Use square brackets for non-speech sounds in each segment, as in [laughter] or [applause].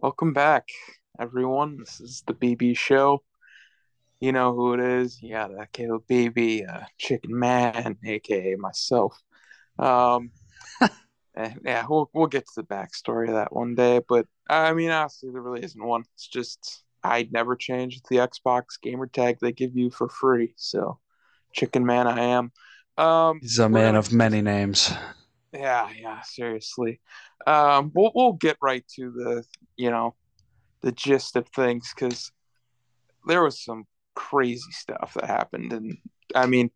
Welcome back, everyone. This is the BB Show. You know who it is. You got uh, Caleb Beebe, uh, Chicken Man, aka myself. Um, [laughs] and yeah, we'll we'll get to the backstory of that one day. But I mean, honestly, there really isn't one. It's just I'd never change the Xbox gamer tag they give you for free. So, Chicken Man, I am. Um, He's a man of many names. Yeah, yeah, seriously. Um, we'll we'll get right to the you know the gist of things because there was some crazy stuff that happened, and I mean,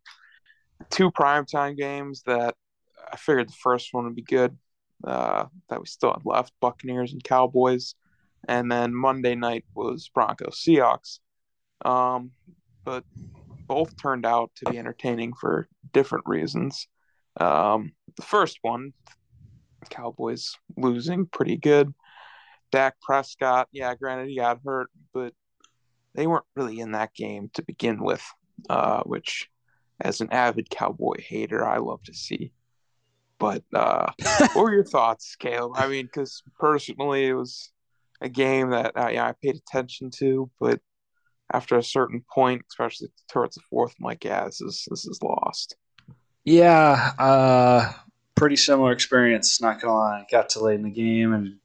two primetime games that I figured the first one would be good. Uh, that we still had left Buccaneers and Cowboys, and then Monday night was Broncos Seahawks. Um, but both turned out to be entertaining for different reasons. Um, the first one, Cowboys losing pretty good. Dak Prescott, yeah, granted he got hurt, but they weren't really in that game to begin with, uh, which, as an avid Cowboy hater, I love to see. But uh, [laughs] what were your thoughts, Caleb? I mean, because personally, it was a game that uh, yeah, I paid attention to, but after a certain point, especially towards the fourth, I'm like, yeah, this is this is lost. Yeah, uh, pretty similar experience. Not gonna lie, got to late in the game and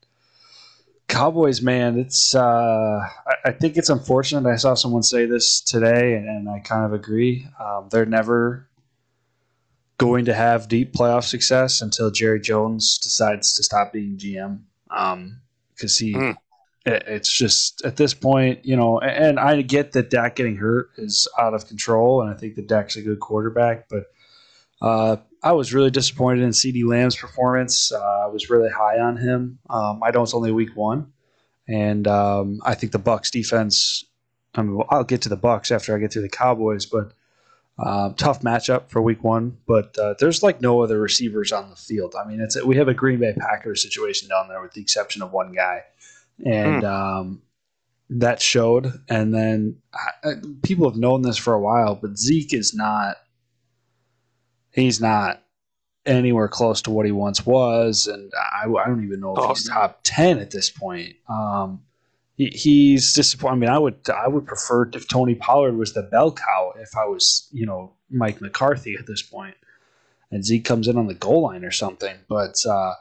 Cowboys, man, it's. Uh, I, I, think it's unfortunate. I saw someone say this today, and, and I kind of agree. Um, they're never going to have deep playoff success until Jerry Jones decides to stop being GM. Because um, he, mm. it, it's just at this point, you know. And I get that Dak getting hurt is out of control, and I think that Dak's a good quarterback, but uh, I was really disappointed in CeeDee Lamb's performance. Uh, I was really high on him. Um, I know it's only week one, and um, I think the Bucks defense. I mean, I'll get to the Bucks after I get to the Cowboys, but uh, tough matchup for week one. But uh, there's like no other receivers on the field. I mean, it's we have a Green Bay Packers situation down there with the exception of one guy, and hmm. um, that showed. And then I, people have known this for a while, but Zeke is not he's not anywhere close to what he once was, and I, I don't even know if oh, he's top ten at this point. Um, he, he's disappointed. I mean, I would I would prefer if Tony Pollard was the bell cow if I was you know Mike McCarthy at this point, and Zeke comes in on the goal line or something. But uh,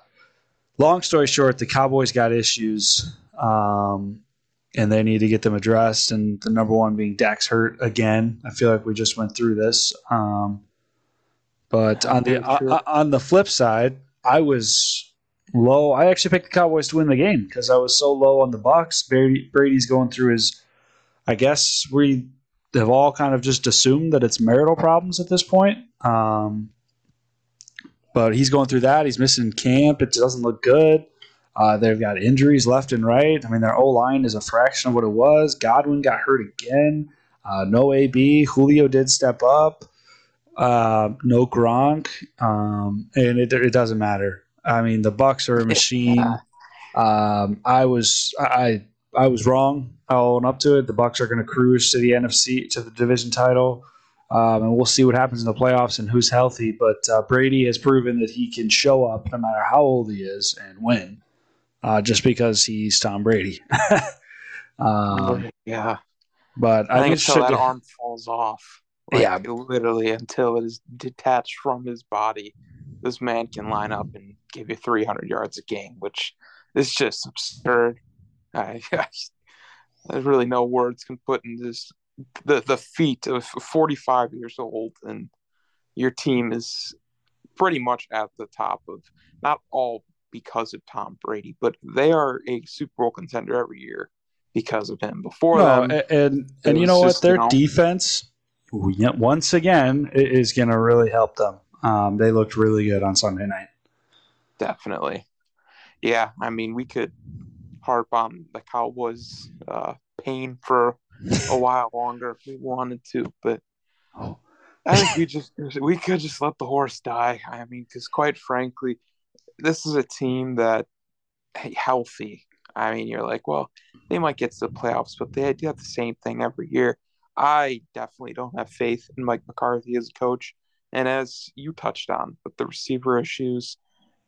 long story short, the Cowboys got issues. Um, and they need to get them addressed. And the number one being Dak's hurt again. I feel like we just went through this. Um, but on the uh, uh, on the flip side, I was low. I actually picked the Cowboys to win the game because I was so low on the Bucks. Brady, Brady's going through his. I guess we have all kind of just assumed that it's marital problems at this point. Um, but he's going through that. He's missing camp. It doesn't look good. Uh, they've got injuries left and right. I mean, their O line is a fraction of what it was. Godwin got hurt again. Uh, no AB. Julio did step up uh, no Gronk, um, and it, it doesn't matter. I mean, the Bucks are a machine. Um, I was I I was wrong. I'll own up to it. The Bucks are going to cruise to the NFC to the division title, um, and we'll see what happens in the playoffs and who's healthy. But uh, Brady has proven that he can show up no matter how old he is and win, uh, just because he's Tom Brady. [laughs] um, yeah, but I, I think until that arm falls off. Like, yeah, literally until it is detached from his body, this man can line up and give you 300 yards a game, which is just absurd. I, [laughs] I there's really no words can put in this the the feat of 45 years old and your team is pretty much at the top of not all because of Tom Brady, but they are a Super Bowl contender every year because of him. Before no, them, and and, and you know what, their you know, defense once again is going to really help them. Um, they looked really good on Sunday night. Definitely. Yeah, I mean, we could harp on the Cowboys' uh, pain for a [laughs] while longer if we wanted to, but oh. I think we just we could just let the horse die. I mean, because quite frankly, this is a team that hey, healthy. I mean, you're like, well, they might get to the playoffs, but they do have the same thing every year. I definitely don't have faith in Mike McCarthy as a coach. And as you touched on with the receiver issues,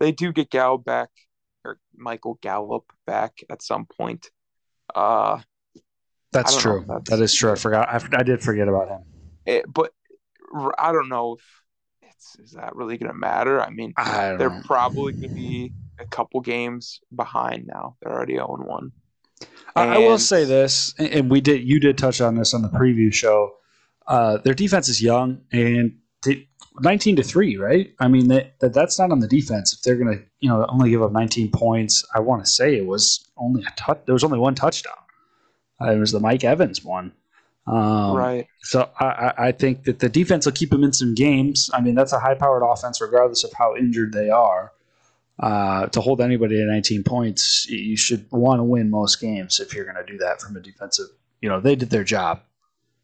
they do get Gallup back. or Michael Gallup back at some point. Uh, that's true. That's, that is true. I forgot. I, I did forget about him. It, but I don't know if it's is that really going to matter. I mean, I they're know. probably going to be a couple games behind now. They're already 0 1. And, I will say this, and we did. You did touch on this on the preview show. Uh, their defense is young and they, 19 to three, right? I mean that, that that's not on the defense. If they're going to, you know, only give up 19 points, I want to say it was only a touch. There was only one touchdown. Uh, it was the Mike Evans one. Um, right. So I, I think that the defense will keep them in some games. I mean, that's a high-powered offense, regardless of how injured they are. Uh, to hold anybody to 19 points, you should want to win most games if you're going to do that from a defensive. You know, they did their job,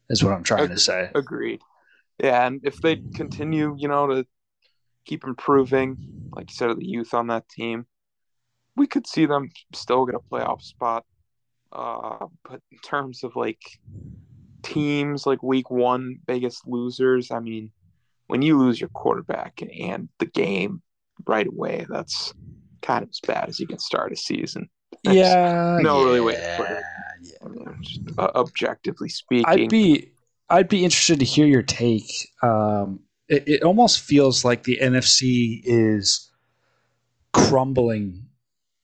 is what I'm trying to say. Agreed. Yeah, and if they continue, you know, to keep improving, like you said, of the youth on that team, we could see them still get a playoff spot. Uh, but in terms of like teams, like week one biggest losers, I mean, when you lose your quarterback and the game right away, that's kind of as bad as you can start a season. [laughs] There's yeah, no yeah, really way to put it. Yeah. I mean, just, uh, objectively speaking, I'd be I'd be interested to hear your take. Um, it, it almost feels like the NFC is crumbling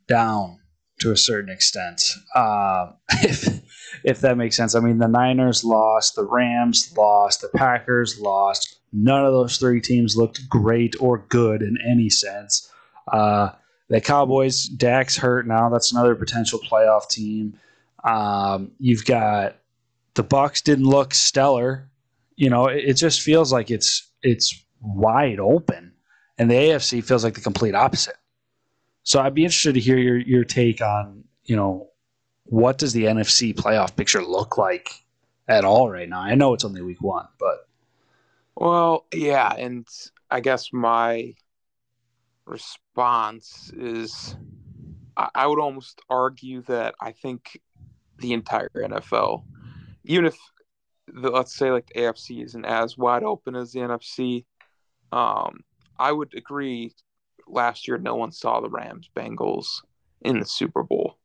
down to a certain extent. Uh, [laughs] if if that makes sense. I mean, the Niners lost, the Rams lost, the Packers lost. None of those three teams looked great or good in any sense. Uh, the Cowboys, Dak's hurt now. That's another potential playoff team. Um, you've got the Bucks didn't look stellar. You know, it, it just feels like it's it's wide open, and the AFC feels like the complete opposite. So I'd be interested to hear your your take on you know what does the NFC playoff picture look like at all right now? I know it's only week one, but well, yeah, and I guess my response is I, I would almost argue that I think the entire NFL even if the, let's say like the AFC isn't as wide open as the NFC, um, I would agree. Last year, no one saw the Rams Bengals in the Super Bowl.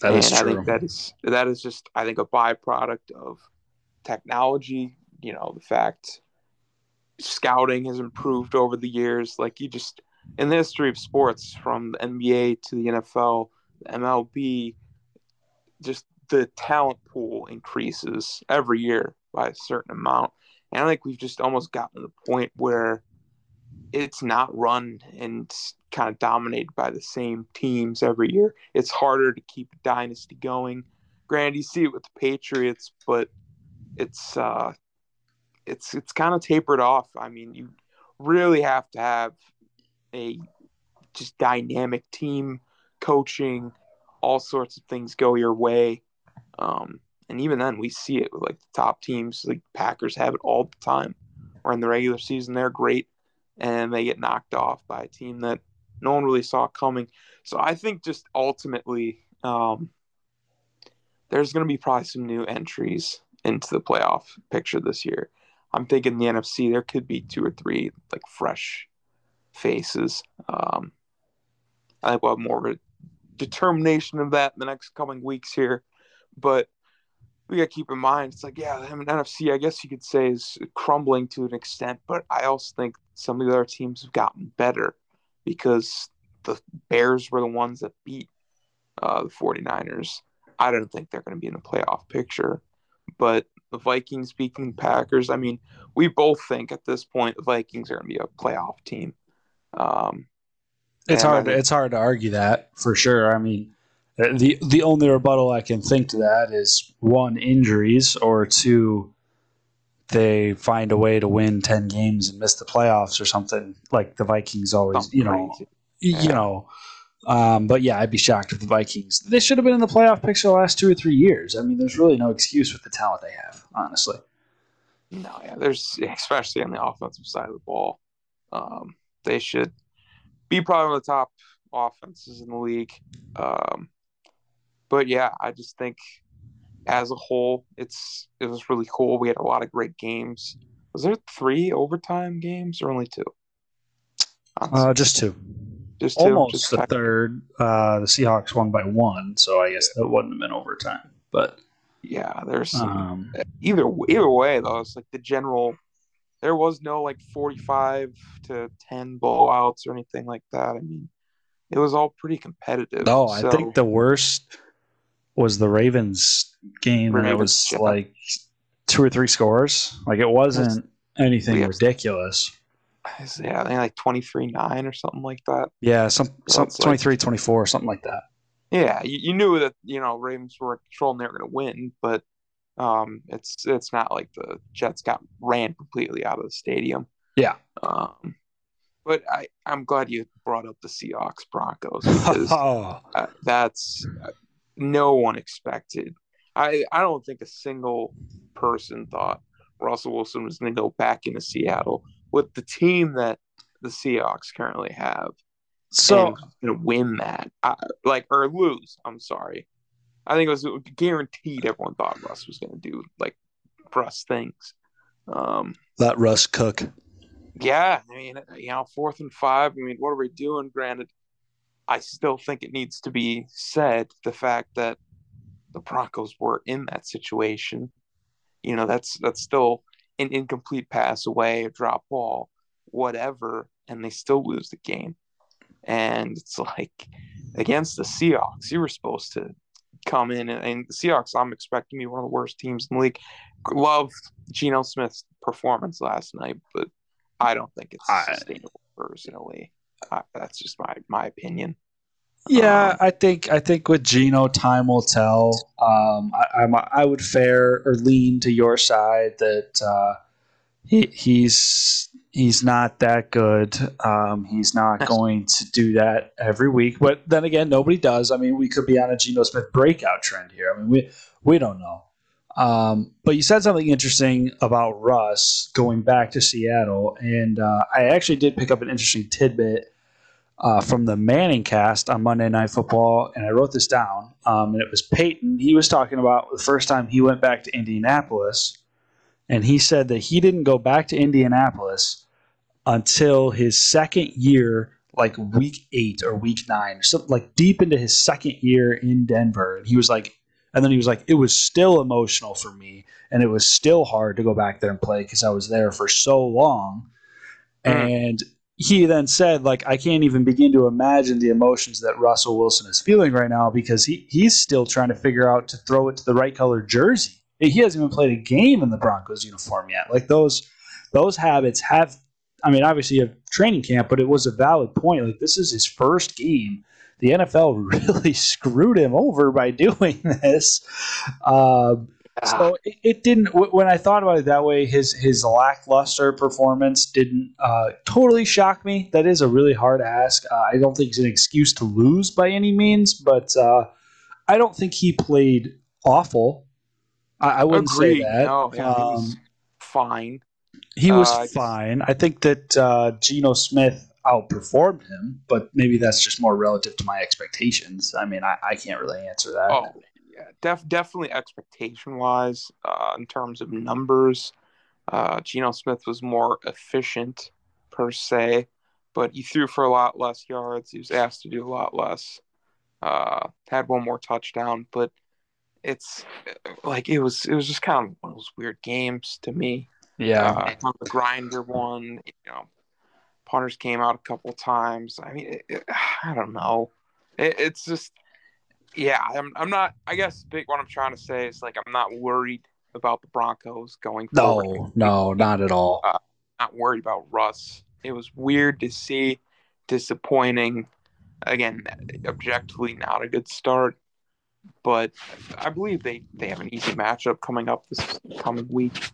That and I think that is that is just I think a byproduct of technology. You know, the fact scouting has improved over the years. Like you just in the history of sports, from the NBA to the NFL, MLB, just the talent pool increases every year by a certain amount. And I think we've just almost gotten to the point where it's not run and kind of dominated by the same teams every year. It's harder to keep a dynasty going. Granted, you see it with the Patriots, but it's uh, it's it's kind of tapered off. I mean, you really have to have a just dynamic team, coaching, all sorts of things go your way um, and even then, we see it with like the top teams. Like Packers have it all the time. Or in the regular season, they're great, and they get knocked off by a team that no one really saw coming. So I think just ultimately, um, there's going to be probably some new entries into the playoff picture this year. I'm thinking the NFC there could be two or three like fresh faces. Um, I think we'll have more determination of that in the next coming weeks here. But we got to keep in mind, it's like, yeah, I mean, NFC, I guess you could say, is crumbling to an extent, but I also think some of the other teams have gotten better because the Bears were the ones that beat uh, the 49ers. I don't think they're going to be in the playoff picture, but the Vikings beating Packers, I mean, we both think at this point the Vikings are going to be a playoff team. Um, it's hard. Think, it's hard to argue that for sure. I mean, the the only rebuttal I can think to that is one injuries or two they find a way to win 10 games and miss the playoffs or something like the Vikings always, you know, yeah. you know. Um, but yeah, I'd be shocked if the Vikings. They should have been in the playoff picture the last two or three years. I mean, there's really no excuse with the talent they have, honestly. No, yeah, there's [laughs] especially on the offensive side of the ball. Um, they should be probably one of the top offenses in the league. Um, but yeah, I just think as a whole, it's it was really cool. We had a lot of great games. Was there three overtime games or only two? Uh, just two. Just two, almost just tied. third. Uh, the Seahawks won by one, so I guess that wouldn't have been overtime. But Yeah, there's um, either either way though. It's like the general. There was no like forty-five to ten blowouts or anything like that. I mean, it was all pretty competitive. no, I think the worst was the Ravens game, and it was yeah. like two or three scores. Like it wasn't anything Yeah. ridiculous. Yeah, I think like twenty-three nine or something like that. Yeah, some, some it's like- 23, 24, something like that. Yeah, you, you knew that you know Ravens were in control and they were going to win, but um, it's it's not like the Jets got ran completely out of the stadium. Yeah. Um, but I I'm glad you brought up the Seahawks Broncos [laughs] because oh, uh, that's uh, no one expected. I I don't think a single person thought Russell Wilson was going to go back into Seattle with the team that the Seahawks currently have so and win that, I, like or lose. I'm sorry. I think it was guaranteed. Everyone thought Russ was going to do like Russ things. Um, let Russ cook. yeah, I mean, you know, fourth and five. I mean, what are we doing? Granted, I still think it needs to be said the fact that the Broncos were in that situation. You know, that's that's still an incomplete pass away, a drop ball, whatever, and they still lose the game. And it's [laughs] like against the Seahawks, you were supposed to come in and, and the Seahawks. I'm expecting to be one of the worst teams in the league. Loved Geno Smith's performance last night, but I don't think it's I- sustainable personally. I, that's just my my opinion. Yeah, Um, I think I think with Geno, time will tell. Um, I, I'm, I would fare or lean to your side that uh, he, he's he's not that good. Um, he's not going to do that every week. But then again, nobody does. I mean, we could be on a Geno Smith breakout trend here. I mean, we we don't know. Um, but you said something interesting about Russ going back to Seattle, and uh, I actually did pick up an interesting tidbit uh, from the ManningCast on Monday Night Football, and I wrote this down. Um, and it was Peyton. He was talking about the first time he went back to Indianapolis, and he said that he didn't go back to Indianapolis until his second year, like week eight or week nine, or something like deep into his second year in Denver. And he was like, and then he was like, it was still emotional for me, and it was still hard to go back there and play because I was there for so long. Mm. And he then said, like, I can't even begin to imagine the emotions that Russell Wilson is feeling right now because he, he's still trying to figure out to throw it to the right color jersey. He hasn't even played a game in the Broncos uniform yet. Like those those habits have I mean, obviously have training camp, but it was a valid point. Like this is his first game. The NFL [laughs] really screwed him over by doing [laughs] this. Um, so it, it didn't. When I thought about it that way, his his lackluster performance didn't uh, totally shock me. That is a really hard ask. Uh, I don't think it's an excuse to lose by any means, but uh, I don't think he played awful. I, I wouldn't Agreed. say that. No, yeah, he was Um, fine. he was Uh, fine. I think that uh, Geno Smith outperformed him, but maybe that's just more relative to my expectations. I mean, I, I can't really answer that. Oh, def- definitely expectation wise, uh, in terms of numbers, uh, Geno Smith was more efficient per se, but he threw for a lot less yards. He was asked to do a lot less. Uh, had one more touchdown, but it's like it was it was just kind of one of those weird games to me. yeah. Uh, on the grinder one, you know, punters came out a couple times. I mean, it, it, I don't know. It, it's just, yeah, I'm, I'm not. I guess big what I'm trying to say is like I'm not worried about the Broncos going forward. no, no, not at all. Not worried about Russ. It was weird to see, disappointing. Again, objectively not a good start, but I believe they they have an easy matchup coming up this coming week.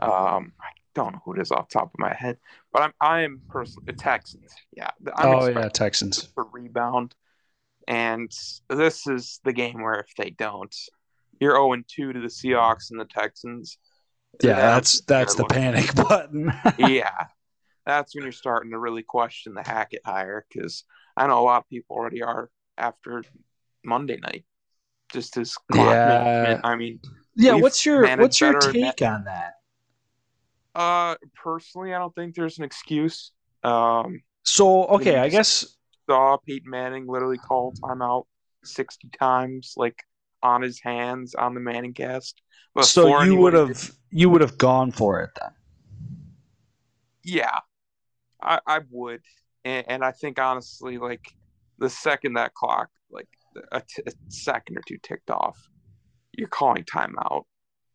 Um, I don't know who it is off the top of my head, but I'm I am personally the Texans. Yeah, I'm oh yeah, Texans. a rebound, and this is the game where if they don't, you're 0 2 to the Seahawks and the Texans. Yeah, Then that's that's the panic [laughs] button. [laughs] yeah, that's when you're starting to really question the Hackett hire because I know a lot of people already are after Monday night. Just as clock Yeah. management. I mean, yeah, what's your what's your take on that? uh, personally, I don't think there's an excuse. Um, So okay, I guess saw Peyton Manning literally call timeout 60 times, like on his hands on the ManningCast. So you would have you would have gone for it then. Yeah, I, I would, and, and I think honestly, like the second that clock, like a, t- a second or two ticked off, you're calling timeout.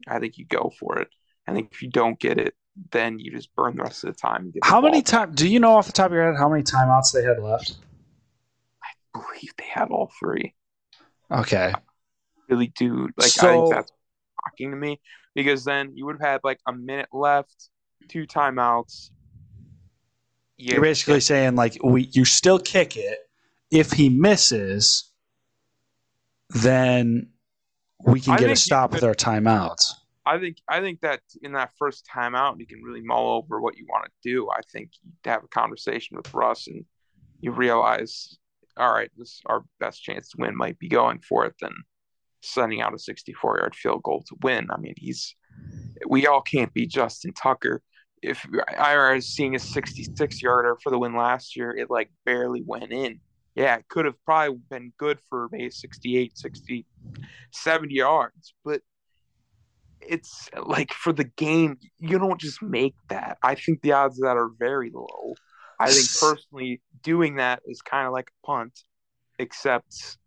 I think you go for it. I think if you don't get it, then you just burn the rest of the time. how many times? Do you know off the top of your head how many timeouts they had left? Believe they had all three. Okay. I really dude. Like so, I think that's shocking to me because then you would have had like a minute left, two timeouts. Yeah, you're basically saying like we you still kick it. If he misses, then we can I get a stop could, with our timeouts. I think I think that in that first timeout, you can really mull over what you want to do. I think you have a conversation with Russ, and you realize, all right, this our best chance to win might be going for it than sending out a 64 yard field goal to win. I mean, he's we all can't be Justin Tucker. If I was seeing a 66 yarder for the win last year, it like barely went in. Yeah, it could have probably been good for maybe 68, 60, 70 yards, but it's like for the game, you don't just make that. I think the odds of that are very low. I think [laughs] personally, doing that is kind of like a punt, except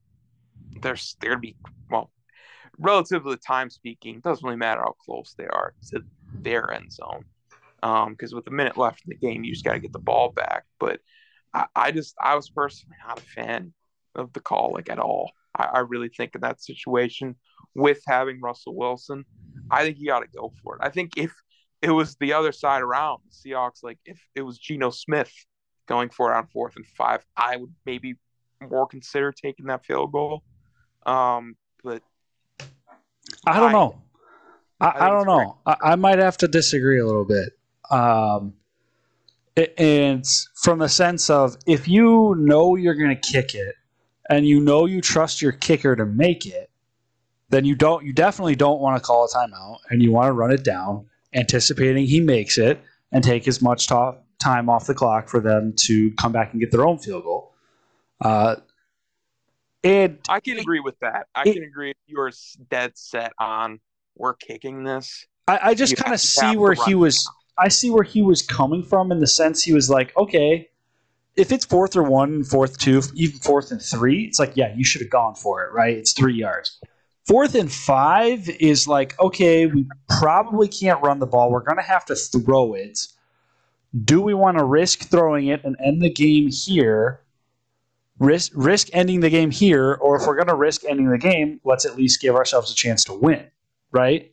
there's there to be well, relative to the time speaking, doesn't really matter how close they are to their end zone. Because um, with a minute left in the game, you just got to get the ball back. But I, I, just I was personally not a fan of the call like at all. I, I really think in that situation with having Russell Wilson, I think you got to go for it. I think if it was the other side around, the Seahawks, like if it was Geno Smith going for it on fourth and five, I would maybe more consider taking that field goal. Um, but I don't I, know. I, I, I don't know. I, I, might have to disagree a little bit. Um, it, and from the sense of if you know you're going to kick it and you know you trust your kicker to make it, then you don't you definitely don't want to call a timeout and you want to run it down anticipating he makes it and take as much to- time off the clock for them to come back and get their own field goal uh, and I can agree with that. I it, can agree if you're dead set on we're kicking this. I, I just kind of see where he was. I see where he was coming from in the sense he was like, okay, if it's fourth or one, fourth two, even fourth and three, it's like, yeah, you should have gone for it, right? It's three yards. Fourth and five is like, okay, we probably can't run the ball. We're going to have to throw it. Do we want to risk throwing it and end the game here? Risk risk ending the game here, or if we're going to risk ending the game, let's at least give ourselves a chance to win, right?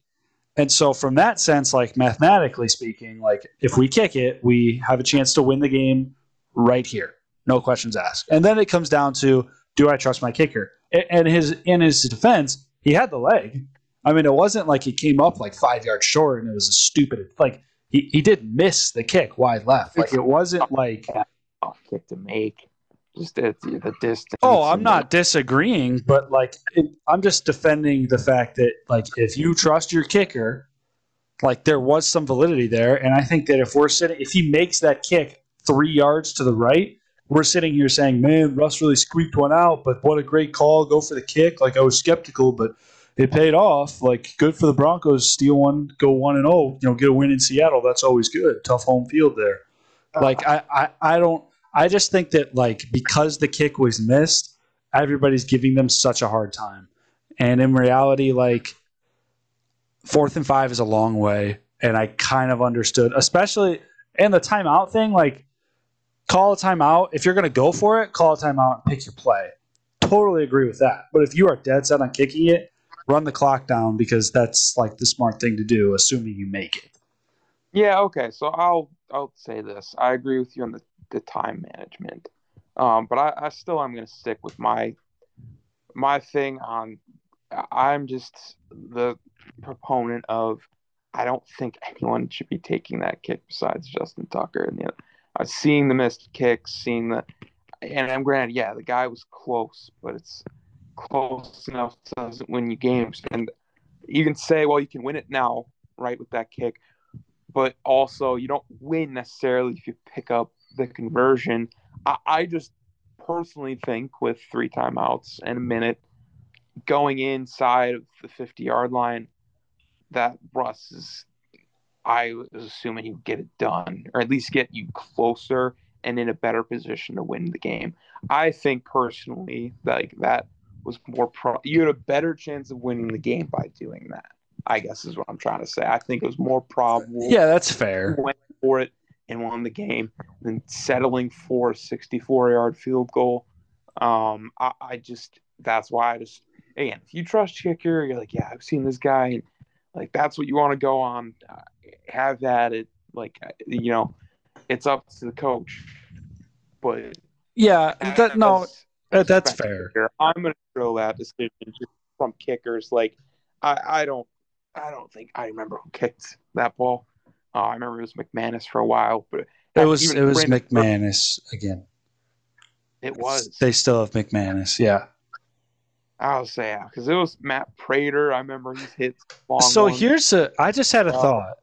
And so, from that sense, like mathematically speaking, like if we kick it, we have a chance to win the game right here, no questions asked. And then it comes down to, do I trust my kicker? And his in his defense, he had the leg. I mean, it wasn't like he came up like five yards short and it was a stupid like he, he did miss the kick wide left. Like it wasn't like a kick to make. Just at the, the distance. Oh, I'm not the... disagreeing, but like it, I'm just defending the fact that like if you trust your kicker, like there was some validity there, and I think that if we're sitting, if he makes that kick three yards to the right, we're sitting here saying, man, Russ really squeaked one out, but what a great call. Go for the kick. Like, I was skeptical, but it paid off. Like, good for the Broncos. Steal one, go 1 and 0, you know, get a win in Seattle. That's always good. Tough home field there. Like, I, I, I don't, I just think that, like, because the kick was missed, everybody's giving them such a hard time. And in reality, like, fourth and five is a long way. And I kind of understood, especially, and the timeout thing, like, call a timeout. If you're going to go for it, call a timeout and pick your play. Totally agree with that. But if you are dead set on kicking it, run the clock down because that's like the smart thing to do, assuming you make it. Yeah. Okay. So I'll I'll say this. I agree with you on the, the time management, um, but I, I still am going to stick with my my thing on. I'm just the proponent of. I don't think anyone should be taking that kick besides Justin Tucker and the uh, seeing the missed kicks, seeing the, and I'm granted, yeah, the guy was close, but it's close enough doesn't win you games. And you can say, well, you can win it now, right, with that kick, but also you don't win necessarily if you pick up the conversion. I, I just personally think with three timeouts and a minute going inside of the 50 yard line that Russ is I was assuming he would get it done or at least get you closer and in a better position to win the game. I think personally like that was more pro you had a better chance of winning the game by doing that. I guess is what I'm trying to say. I think it was more probable. Yeah, that's fair. Went for it and won the game than settling for a 64 yard field goal. Um, I, I, just that's why I just again, if you trust kicker, you're like, yeah, I've seen this guy, and like that's what you want to go on. Uh, have at it, like uh, you know, it's up to the coach. But yeah, that no, that's fair. I'm gonna throw that decision from kickers. Like, I, I don't, I don't think I remember who kicked that ball. Uh, I remember it was McManus for a while, but it was it was Brandon McManus again. It was. They still have McManus, yeah. I'll say because it was Matt Prater. I remember he's hit. so ones. here's a. I just had a uh, thought.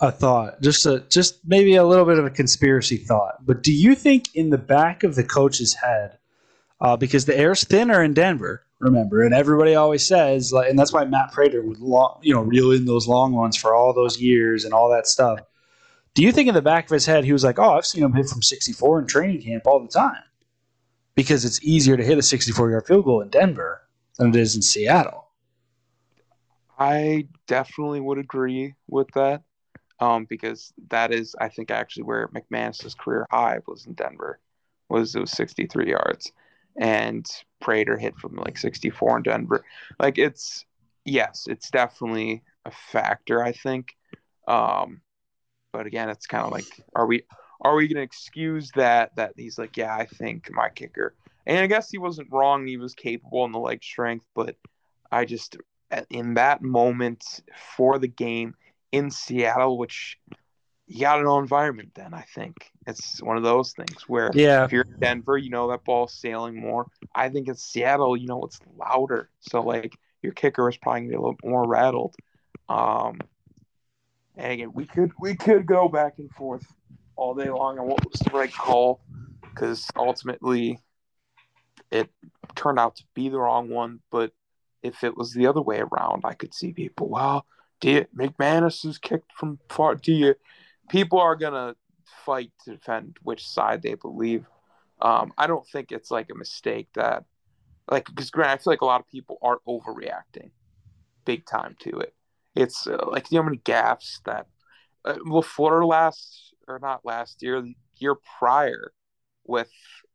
A thought, just a, just maybe a little bit of a conspiracy thought. But do you think in the back of the coach's head, uh, because the air's thinner in Denver, remember, and everybody always says, like, and that's why Matt Prater would, long, you know, reel in those long ones for all those years and all that stuff. Do you think in the back of his head he was like, "Oh, I've seen him hit from 64 in training camp all the time," because it's easier to hit a 64 yard field goal in Denver than it is in Seattle. I definitely would agree with that, um, because that is, I think, actually where McManus's career high was in Denver, was it was 63 yards, and Prater hit from like 64 in Denver. Like it's, yes, it's definitely a factor. I think, um, but again, it's kind of like, are we are we going to excuse that? That he's like, yeah, I think my kicker and I guess he wasn't wrong. He was capable in the leg strength, but I just in that moment for the game in Seattle, which you got no environment then, I think. It's one of those things where yeah. if you're in Denver, you know that ball's sailing more. I think in Seattle, you know, it's louder. So like your kicker is probably gonna be a little more rattled. Um and again, we could we could go back and forth all day long on what was the right call because ultimately it turned out to be the wrong one. But if it was the other way around, I could see people, well, you, McManus is kicked from far. Do you? People are gonna fight to defend which side they believe. Um, I don't think it's like a mistake that, like, because Grant, I feel like a lot of people are overreacting, big time to it. It's uh, like you know how many gaffes that uh, LaFleur last or not last year, year prior, with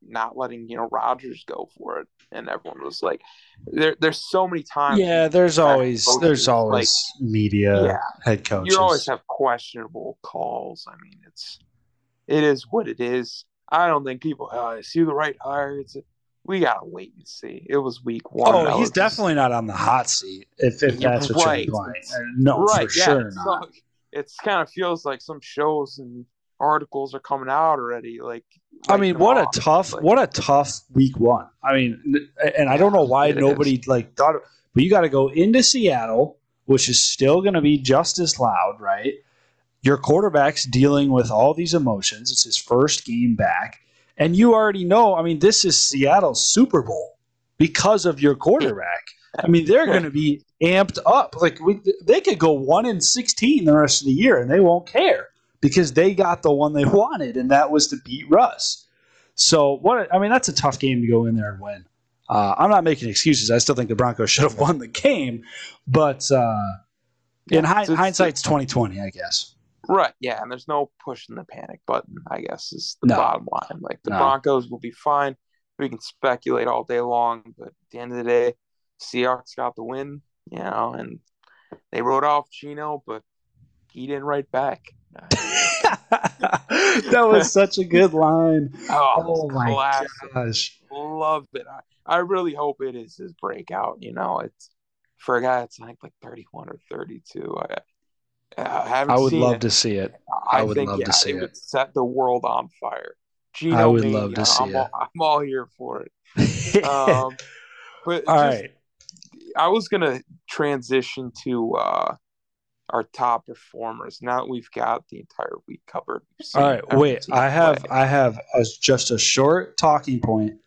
not letting you know Rodgers go for it, and everyone was like, "There, there's so many times." Yeah, there's always coaches, there's always like, media yeah, head coaches. You always have questionable calls. I mean, it's it is what it is. I don't think people oh, see the right hire. It's we gotta wait and see. It was week one. Oh, he's definitely not on the hot seat. If, if that's what right. you're implying, uh, no, right, for yeah, sure not. it's kind of feels like some shows and articles are coming out already. Like, I mean, what off. a tough, like, what a tough week one. I mean, and I don't know why nobody is. like thought, but you got to go into Seattle, which is still going to be just as loud, right? Your quarterback's dealing with all these emotions. It's his first game back, and you already know. I mean, this is Seattle's Super Bowl because of your quarterback. I mean, they're going to be amped up. Like we, they could go one in sixteen the rest of the year, and they won't care because they got the one they [laughs] wanted, and that was to beat Russ. So what? I mean, that's a tough game to go in there and win. Uh, I'm not making excuses. I still think the Broncos [laughs] should have won the game, but uh, yeah, in hi- hindsight's 2020, I guess. Right. Yeah, and there's no pushing the panic button. I guess is the no. bottom line. Like the no. Broncos will be fine. We can speculate all day long, but at the end of the day, Seahawks got the win. You know, and they wrote off Geno, but he didn't write back. [laughs] that was such a good line. [laughs] Oh, oh my classic. gosh. Love it. I, I really hope it is his breakout. You know, it's for a guy that's like like 31 or 32. I, I haven't I would love it. to see it. I, I would think, love yeah, to see it. would set the world on fire. Geno I would love to see I'm it. All, I'm all here for it. [laughs] um, but all just, right. I was gonna transition to uh, our top performers. Now we've got the entire week covered. All right, wait. I have play. I have as just a short talking point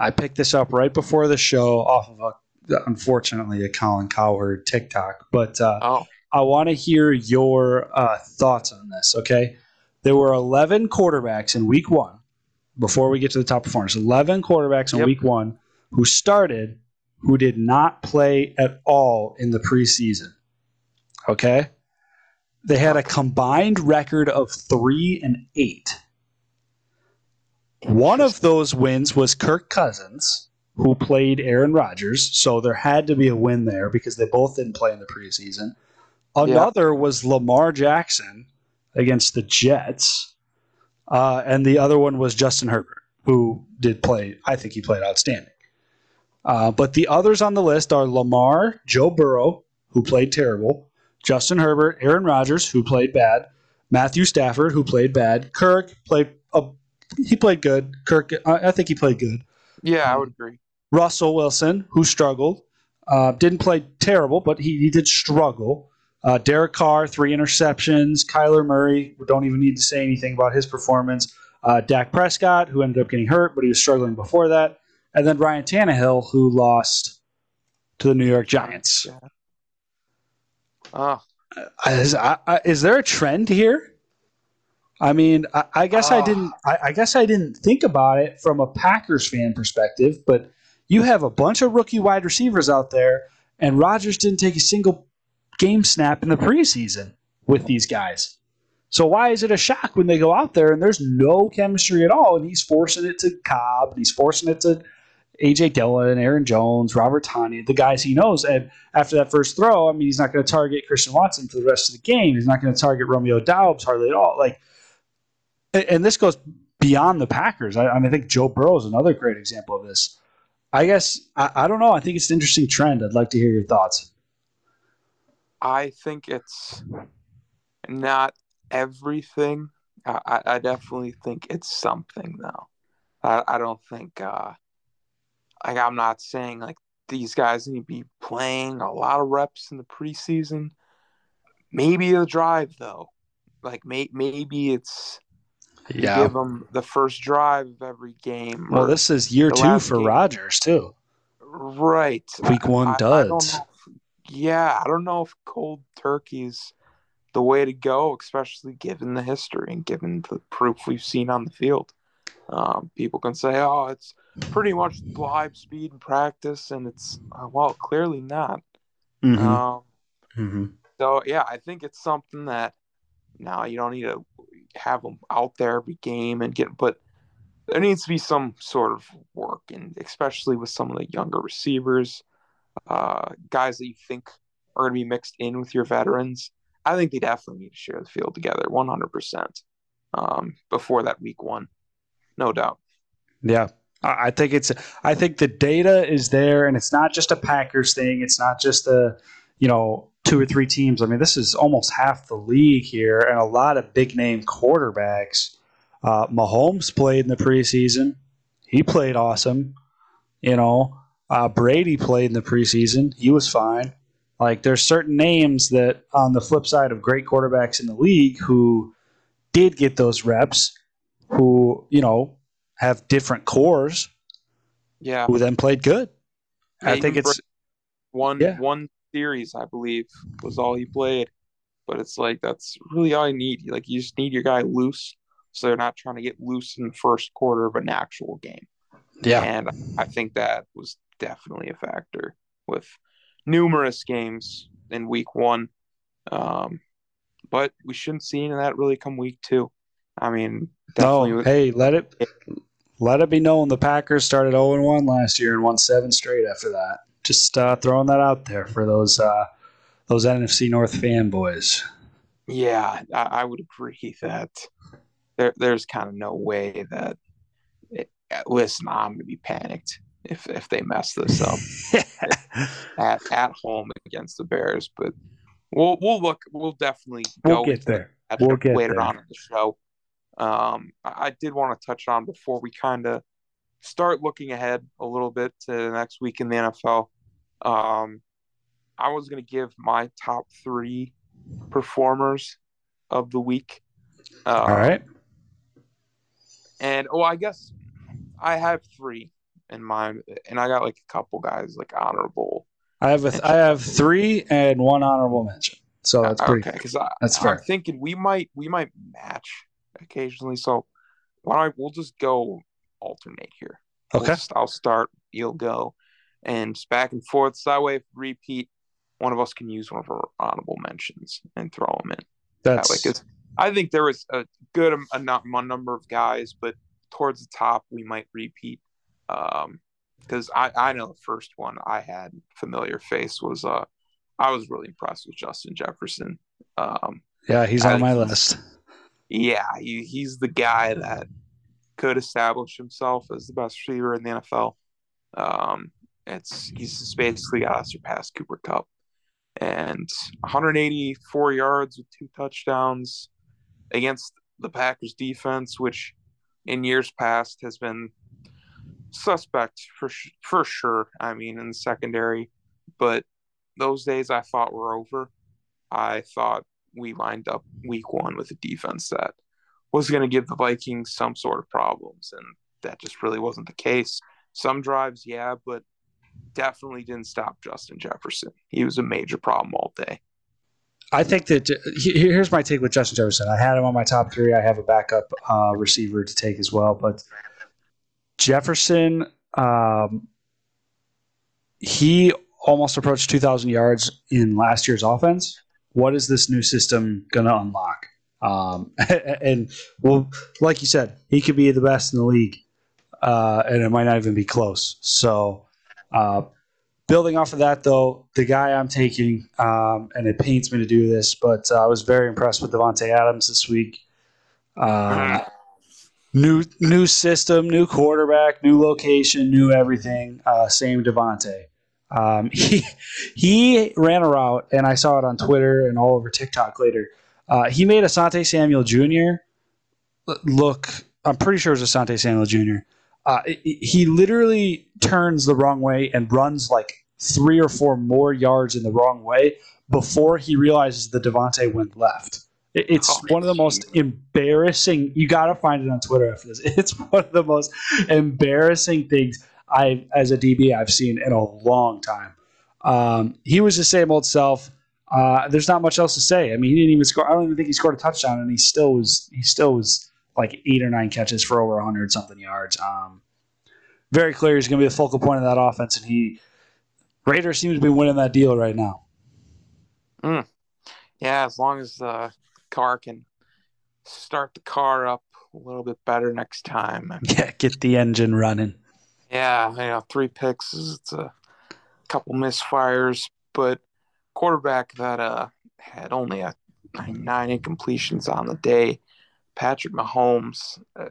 I picked this up right before the show off of a, unfortunately, a Colin Cowherd TikTok. But uh, Oh, I want to hear your uh, thoughts on this. Okay, there were 11 quarterbacks in Week One. Before we get to the top performers, 11 quarterbacks in Yep. Week One who started who did not play at all in the preseason. Okay, they had a combined record of three and eight. One of those wins was Kirk Cousins, who played Aaron Rodgers. So there had to be a win there because they both didn't play in the preseason. Another was Lamar Jackson against the Jets. Uh, and the other one was Justin Herbert, who did play, I think he played outstanding. Uh, but the others on the list are Lamar, Joe Burrow, who played terrible, Justin Herbert, Aaron Rodgers, who played bad, Matthew Stafford, who played bad, Kirk played a he played good. Kirk, I I think he played good. yeah, I would agree. Russell Wilson, who struggled, uh, didn't play terrible, but he, he did struggle. Uh, Derek Carr, three interceptions. Kyler Murray, we don't even need to say anything about his performance. Uh, Dak Prescott, who ended up getting hurt, but he was struggling before that. And then Ryan Tannehill, who lost to the New York Giants. Oh, Is, I, I, is there a trend here? I mean, I, I guess I Oh. didn't. I, I guess I didn't think about it from a Packers fan perspective. But you have a bunch of rookie wide receivers out there, and Rodgers didn't take a single game snap in the preseason with these guys. So why is it a shock when they go out there and there's no chemistry at all, and he's forcing it to Cobb, and he's forcing it to AJ Dillon, Aaron Jones, Robert Tonyan, the guys he knows, and after that first throw, I mean, he's not going to target Christian Watson for the rest of the game. He's not going to target Romeo Doubs hardly at all. Like, and, this goes beyond the Packers. I, I mean, I think Joe Burrow is another great example of this. I guess I, I don't know. I think it's an interesting trend. I'd like to hear your thoughts. I think it's not everything. I, I I definitely think it's something though. I, I don't think uh like I'm not saying like these guys need to be playing a lot of reps in the preseason. Maybe a drive though. Like may, maybe it's you give them the first drive of every game. Well, this is year two for game. Rodgers too. right. Week one I, I duds. if- yeah, I don't know if cold turkey's the way to go, especially given the history and given the proof we've seen on the field. Um, people can say, "Oh, it's pretty much live speed in practice," and it's uh, well, clearly not. Mhm. Um, Mhm. so yeah, I think it's something that now you don't need to have them out there every game and get, but there needs to be some sort of work, and especially with some of the younger receivers, uh, guys that you think are going to be mixed in with your veterans. I think they definitely need to share the field together, one hundred percent, um, before that week one, no doubt. Yeah. I think it's I think the data is there and it's not just a Packers thing. It's not just a you know, two or three teams. I mean, this is almost half the league here and a lot of big name quarterbacks. Uh, Mahomes played in the preseason. He played awesome. You know, uh, Brady played in the preseason. He was fine. Like there's certain names that on the flip side of great quarterbacks in the league who did get those reps, who, you know, have different cores Yeah, who then played good. I think it's one Yeah. one series, I believe, was all he played. But it's like that's really all you need. Like you just need your guy loose, so they're not trying to get loose in the first quarter of an actual game. yeah, And I think that was definitely a factor with numerous games in week one. Um, but we shouldn't see any of that really come week two. I mean, definitely. no. Hey, let it let it be known the Packers started 0 1 last year and won seven straight after that. Just uh, throwing that out there for those uh, those NFC North fanboys. Yeah, I, I would agree that there, there's kind of no way that. It, listen, I'm gonna be panicked if if they mess this up [laughs] at at home against the Bears, but we'll we'll look. We'll definitely we'll go get there. that We'll get later there. on in the show. Um, I, did want to touch on before we kind of start looking ahead a little bit to the next week in the NFL. Um, I was going to give my top three performers of the week. Uh, All right. And oh, I guess I have three, in mind, and I got like a couple guys like honorable. I have a, I have three and one honorable mention. So that's pretty. okay. Because That's I'm thinking we might we might match occasionally. So why don't I, we'll just go alternate here. We'll Okay. just- I'll start. You'll go, and back and forth. So that way, if repeat, one of us can use one of our honorable mentions and throw them in. That way, That's 'cause I think there was a good a a number of guys, but towards the top we might repeat. Um, because I I know the first one I had familiar face was uh I was really impressed with Justin Jefferson. Um, yeah. He's I on my list. Yeah, he, he's the guy that could establish himself as the best receiver in the NFL. Um, it's he's basically got to surpass Cooper Kupp, and 184 yards with two touchdowns against the Packers defense, which in years past has been suspect for for sure. I mean, in the secondary, but those days I thought were over. I thought we lined up week one with a defense that was going to give the Vikings some sort of problems, and that just really wasn't the case. Some drives, yeah, but definitely didn't stop Justin Jefferson. He was a major problem all day. I think that here's my take with Justin Jefferson. I had him on my top three. I have a backup uh, receiver to take as well, but Jefferson, um, he almost approached 2,000 yards in last year's offense. What is this new system going to unlock? Um, [laughs] and well, like you said, he could be the best in the league, uh, and it might not even be close. So, uh, building off of that, though, the guy I'm taking, um, and it pains me to do this, but uh, I was very impressed with Davante Adams this week. Um, new new system, new quarterback, new location, new everything. Uh, same Devonte. Um, [laughs] he he ran a route, and I saw it on Twitter and all over TikTok later. Uh, he made Asante Samuel Jr. look. I'm pretty sure it was Asante Samuel Jr. Uh, he- he literally turns the wrong way and runs like three or four more yards in the wrong way before he realizes the Davante went left. It- It's Oh, one of the most embarrassing. You got to find it on Twitter after this. [laughs] It's one of the most embarrassing things I, as a DB, I've seen in a long time. Um, he was the same old self. Uh, there's not much else to say. I mean, he didn't even score. I don't even think he scored a touchdown, and he still was. He still was like eight or nine catches for over 100 something yards. Um, very clear he's going to be the focal point of that offense, and he Raiders seem to be winning that deal right now. Yeah, as long as the car can start the car up a little bit better next time. [laughs] Yeah, get the engine running. Yeah, you know, three picks is it's a couple misfires, but quarterback that uh had only a nine incompletions on the day. Patrick Mahomes uh,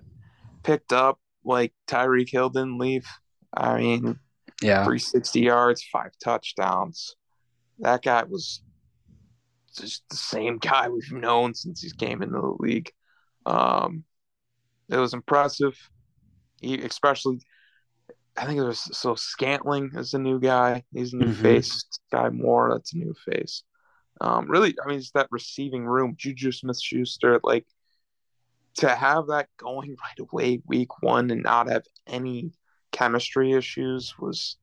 picked up like Tyreek Hill didn't leave. I mean, Yeah, 360 yards, five touchdowns. That guy was just the same guy we've known since he came into the league. Um, it was impressive. He especially, I think it was so Scantling is the new guy. He's a new Mhm. face. Skyy Moore, that's a new face. Um, really, I mean, it's that receiving room. Juju Smith Schuster, like to have that going [laughs] right away, week one, and not have any chemistry issues was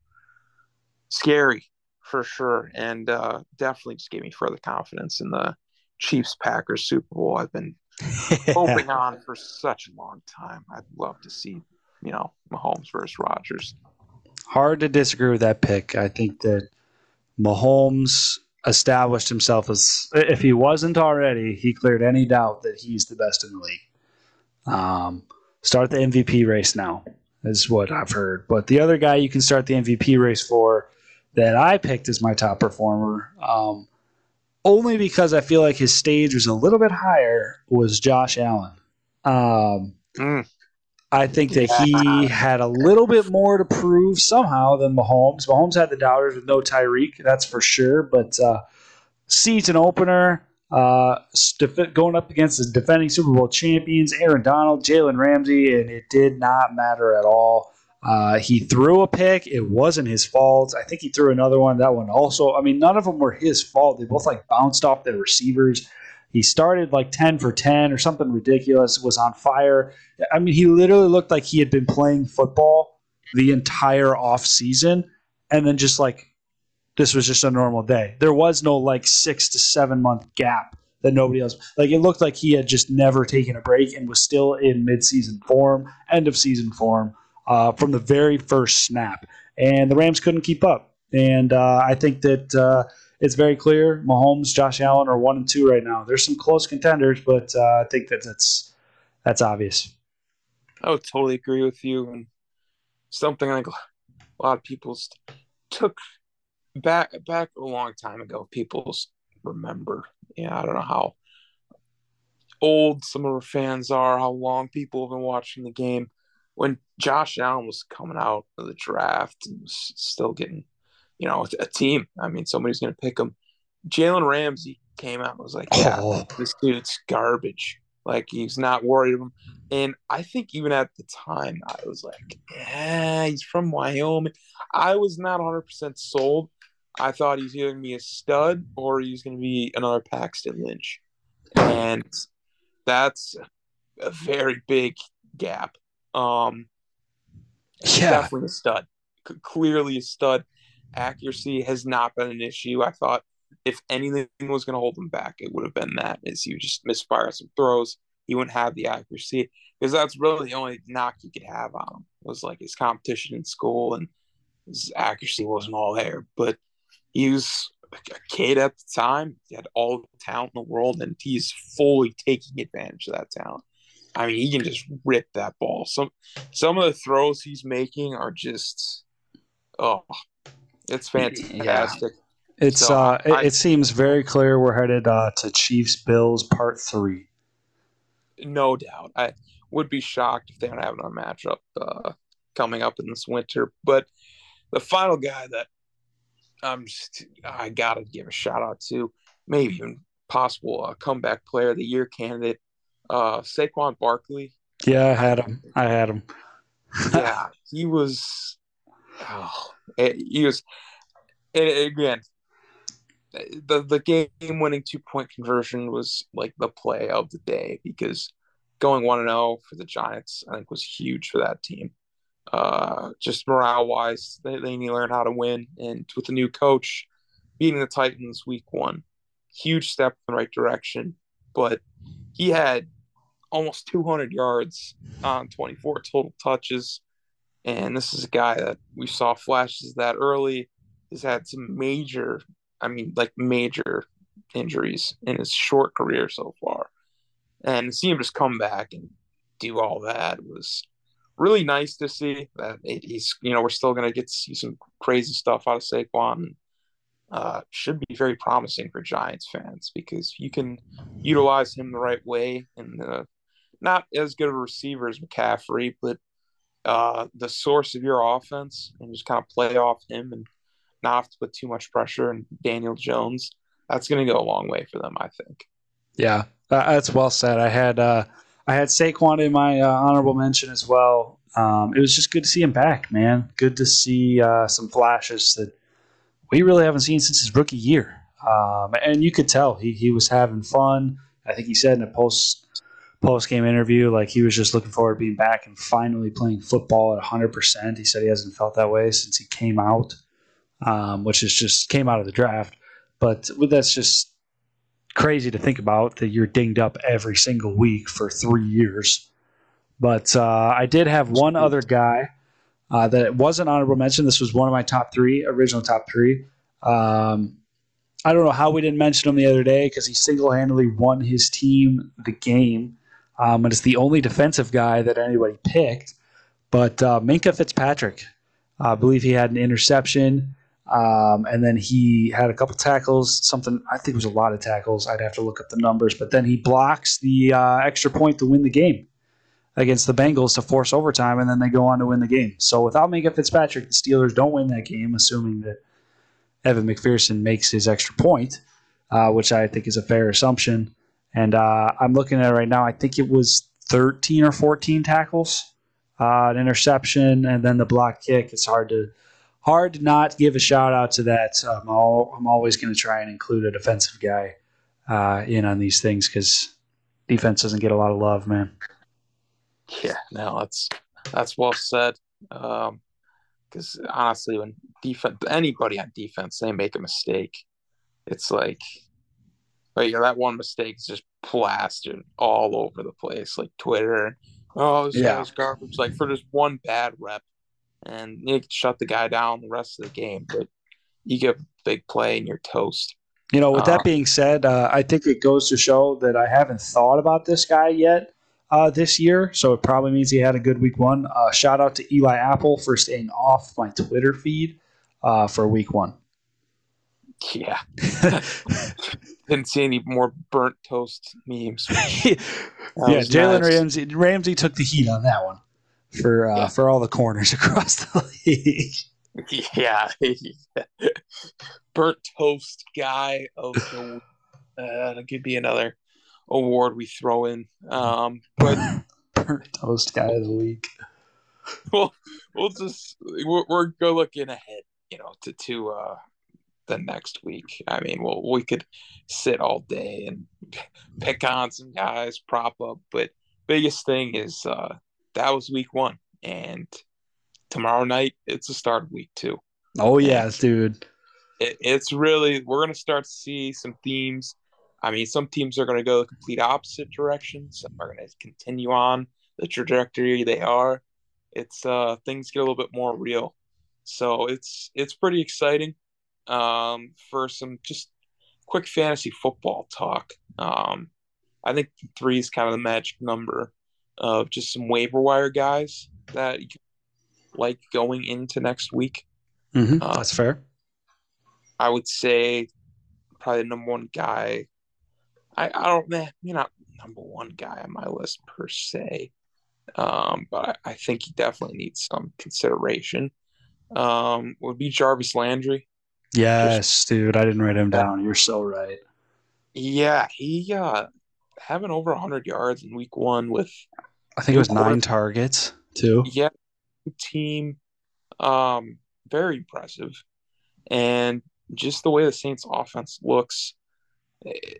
scary for sure, and uh, definitely just gave me further confidence in the Chiefs Packers Super Bowl. I've been [laughs] hoping on for such a long time. I'd love to see, you know, Mahomes versus Rodgers. Hard to disagree with that pick. I think that Mahomes established himself as, if he wasn't already, he cleared any doubt that he's the best in the league. Um, start the MVP race now, is what I've heard. But the other guy you can start the MVP race for that I picked as my top performer, um, only because I feel like his stage was a little bit higher, was Josh Allen. Um, Mm. I think that he had a little bit more to prove somehow than Mahomes. Mahomes had the doubters with no Tyreek, that's for sure. But uh, season opener, uh, going up against the defending Super Bowl champions, Aaron Donald, Jalen Ramsey, and it did not matter at all. Uh, he threw a pick. It wasn't his fault. I think he threw another one. That one also. I mean, none of them were his fault. They both like bounced off their receivers. He started like 10 for 10 or something ridiculous, was on fire. I mean, he literally looked like he had been playing football the entire off season, and then just like this was just a normal day. There was no like six to seven month gap that nobody else like. It looked like he had just never taken a break and was still in mid season form, end of season form uh, from the very first snap, and the Rams couldn't keep up. And uh, I think that uh, it's very clear Mahomes, Josh Allen are one and two right now. There's some close contenders, but uh, I think that that's that's obvious. I would totally agree with you, and something like a lot of people took back back a long time ago. People remember, yeah, I don't know how old some of our fans are, how long people have been watching the game. When Josh Allen was coming out of the draft and was still getting you know, a team. I mean, somebody's going to pick him. Jalen Ramsey came out and was like, yeah, oh. this dude's garbage. Like, he's not worried of him. And I think even at the time, I was like, yeah, he's from Wyoming. I was not 100% sold. I thought he's either going to be a stud or he's going to be another Paxton Lynch. And that's a very big gap. Um, yeah. Definitely a stud. C- clearly a stud accuracy has not been an issue. I thought if anything was going to hold him back, it would have been that is he would just misfire some throws. He wouldn't have the accuracy because that's really the only knock you could have on him was like his competition in school and his accuracy wasn't all there. But he was a kid at the time. He had all the talent in the world, and he's fully taking advantage of that talent. I mean, he can just rip that ball. Some some of the throws he's making are just oh it's fantastic. Yeah. It's so uh, I, it, it, seems very clear we're headed uh, to Chiefs Bills Part Three. No doubt, I would be shocked if they don't have another matchup uh, coming up in this winter. But the final guy that I'm just I gotta give a shout out to, maybe even possible uh, comeback player of the year candidate, uh, Saquon Barkley. Yeah, I had him. I had him. [laughs] yeah, he was. Oh, [sighs] it, he was it, again the the game winning two point conversion was like the play of the day because going one and zero oh for the Giants I think was huge for that team. Uh, just morale wise, they, they need to learn how to win, and with the new coach beating the Titans week one, huge step in the right direction. But he had almost 200 yards on 24 total touches, and this is a guy that we saw flashes that early. Has had some major, I mean, like major injuries in his short career so far. And see him just come back and do all that was really nice to see that he's, you know, we're still going to get to see some crazy stuff out of Saquon. Uh, should be very promising for Giants fans because you can utilize him the right way and uh, not as good a receiver as McCaffrey, but uh, the source of your offense and just kind of play off him and not have to put too much pressure on Daniel Jones, that's going to go a long way for them, I think. Yeah, that's well said. I had uh, I had Saquon in my uh, honorable mention as well. Um, it was just good to see him back, man. Good to see uh, some flashes that we really haven't seen since his rookie year. Um, and you could tell he, he was having fun. I think he said in a post post game interview, like he was just looking forward to being back and finally playing football at 100%. He said he hasn't felt that way since he came out, um, which is just came out of the draft. But that's just crazy to think about that you're dinged up every single week for three years. But uh, I did have one other guy uh, that wasn't honorable mention. This was one of my top three, original top three. Um, I don't know how we didn't mention him the other day because he single handedly won his team the game um, and it's the only defensive guy that anybody picked. But uh, Minkah Fitzpatrick, I believe he had an interception, um, and then he had a couple tackles. Something I think it was a lot of tackles. I'd have to look up the numbers, but then he blocks the uh, extra point to win the game against the Bengals to force overtime, and then they go on to win the game. So without Minkah Fitzpatrick, the Steelers don't win that game, assuming that Evan McPherson makes his extra point, uh, which I think is a fair assumption. And uh, I'm looking at it right now. I think it was 13 or 14 tackles, uh, an interception, and then the block kick. It's hard to hard to not give a shout out to that. I'm, all, I'm always going to try and include a defensive guy uh, in on these things because defense doesn't get a lot of love, man. Yeah, no, that's that's well said. Um, because honestly, when defense anybody on defense they make a mistake, it's like, like that one mistake is just plastered all over the place, like Twitter. Oh, this Yeah. guy's garbage. Like for just one bad rep, and you can shut the guy down the rest of the game, but you get a big play and you're toast. You know, with Uh, that being said, uh, I think it goes to show that I haven't thought about this guy yet uh, this year, so it probably means he had a good week one. Uh, shout out to Eli Apple for staying off my Twitter feed uh, for week one. Yeah, [laughs] didn't see any more burnt toast memes. [laughs] yeah, Jalen nice. Ramsey Ramsey took the heat on that one for uh, Yeah. for all the corners [laughs] across the league. Yeah, burnt toast guy of the week. uh, that could be another award we throw in. Um, but Burnt toast guy of the week. we'll we'll just we're, we're go looking ahead, you know, to to uh the next week. I mean, well, we could sit all day and [laughs] pick on some guys, prop up, but biggest thing is uh that was week one, and tomorrow night it's the start of week two. Oh yes, dude. It, it's really we're gonna start to see some themes. I mean, some teams are gonna go the complete opposite direction. Some are gonna continue on the trajectory they are. It's uh things get a little bit more real. So it's it's pretty exciting. Um for some just quick fantasy football talk. Um I think three is kind of the magic number of just some waiver wire guys that you like going into next week. Mm-hmm, Uh, that's fair. I would say probably the number one guy. I, I don't man, you're not number one guy on my list per se. Um, but I, I think he definitely needs some consideration. Um, would be Jarvis Landry. Yes, dude. I didn't write him down. You're so right. Yeah, he uh having over hundred yards in week one with I think it was nine targets too. yeah team. Um, very impressive. And just the way the Saints offense looks, eh,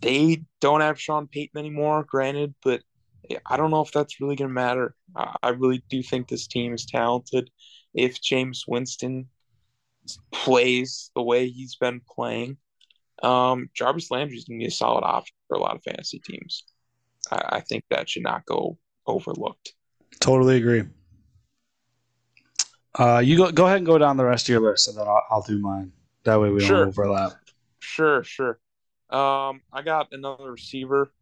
they don't have Sean Payton anymore, granted, but I don't know if that's really going to matter. I really do think this team is talented. If Jameis Winston plays the way he's been playing, um, Jarvis Landry is going to be a solid option for a lot of fantasy teams. I, I think that should not go overlooked. Totally agree. Uh, you go go ahead and go down the rest of your list, and then I'll, I'll do mine. That way we Sure. don't overlap. Sure, sure. Um, I got another receiver,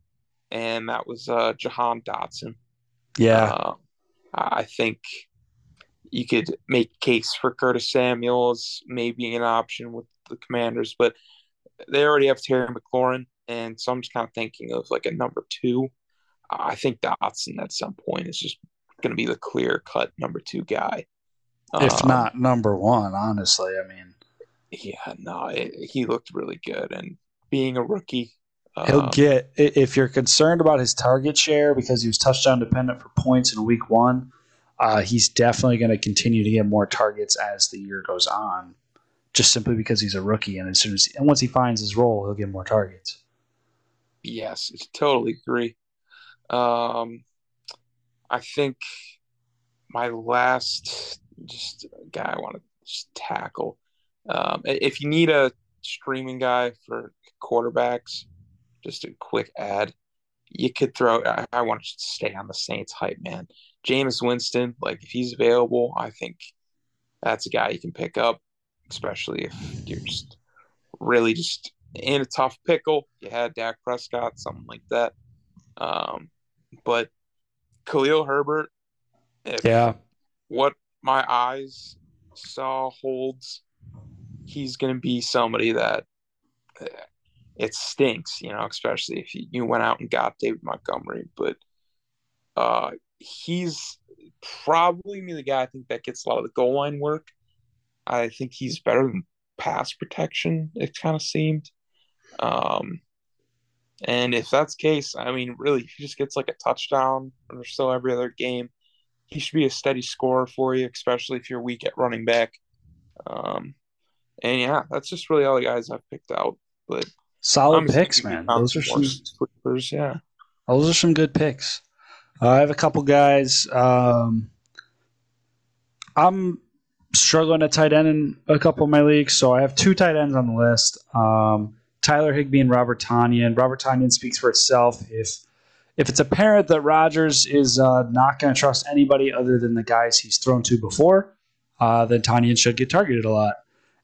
and that was uh, Jahan Dotson. Yeah, Uh, I think you could make case for Curtis Samuels maybe an option with the Commanders, but they already have Terry McLaurin, and so I'm just kind of thinking of like a number two. I think Dotson at some point is just going to be the clear cut number two guy. if Um, not number one, honestly. I mean, yeah, no, it, he looked really good, and being a rookie, he'll um, get if you're concerned about his target share because he was touchdown dependent for points in week one. Uh, he's definitely going to continue to get more targets as the year goes on, just simply because he's a rookie, and as soon as and once he finds his role, he'll get more targets. Yes, I totally agree. Um, I think my last just guy I want to just tackle. Um, if you need a streaming guy for quarterbacks, just a quick ad, you could throw. I, I want to stay on the Saints hype, man. Jameis Winston, like if he's available, I think that's a guy you can pick up, especially if you're just really just in a tough pickle. You had Dak Prescott, something like that. Um, but Khalil Herbert, if Yeah, what my eyes saw holds, he's going to be somebody that uh, it stinks, you know, especially if you, you went out and got David Montgomery. But uh, he's probably the guy I think that gets a lot of the goal line work. I think he's better than pass protection. It kind of seemed. Um, and if that's the case, I mean, really, if he just gets like a touchdown or so every other game, he should be a steady scorer for you, especially if you're weak at running back. Um, and yeah, that's just really all the guys I've picked out. But solid picks, man. Those are some sleepers, yeah. Those are some good picks. Uh, I have a couple guys. Um, I'm struggling at tight end in a couple of my leagues, so I have two tight ends on the list. Um, Tyler Higbee and Robert Tonyan. Robert Tonyan speaks for itself. If if it's apparent that Rodgers is uh, not going to trust anybody other than the guys he's thrown to before, uh, then Tonyan should get targeted a lot.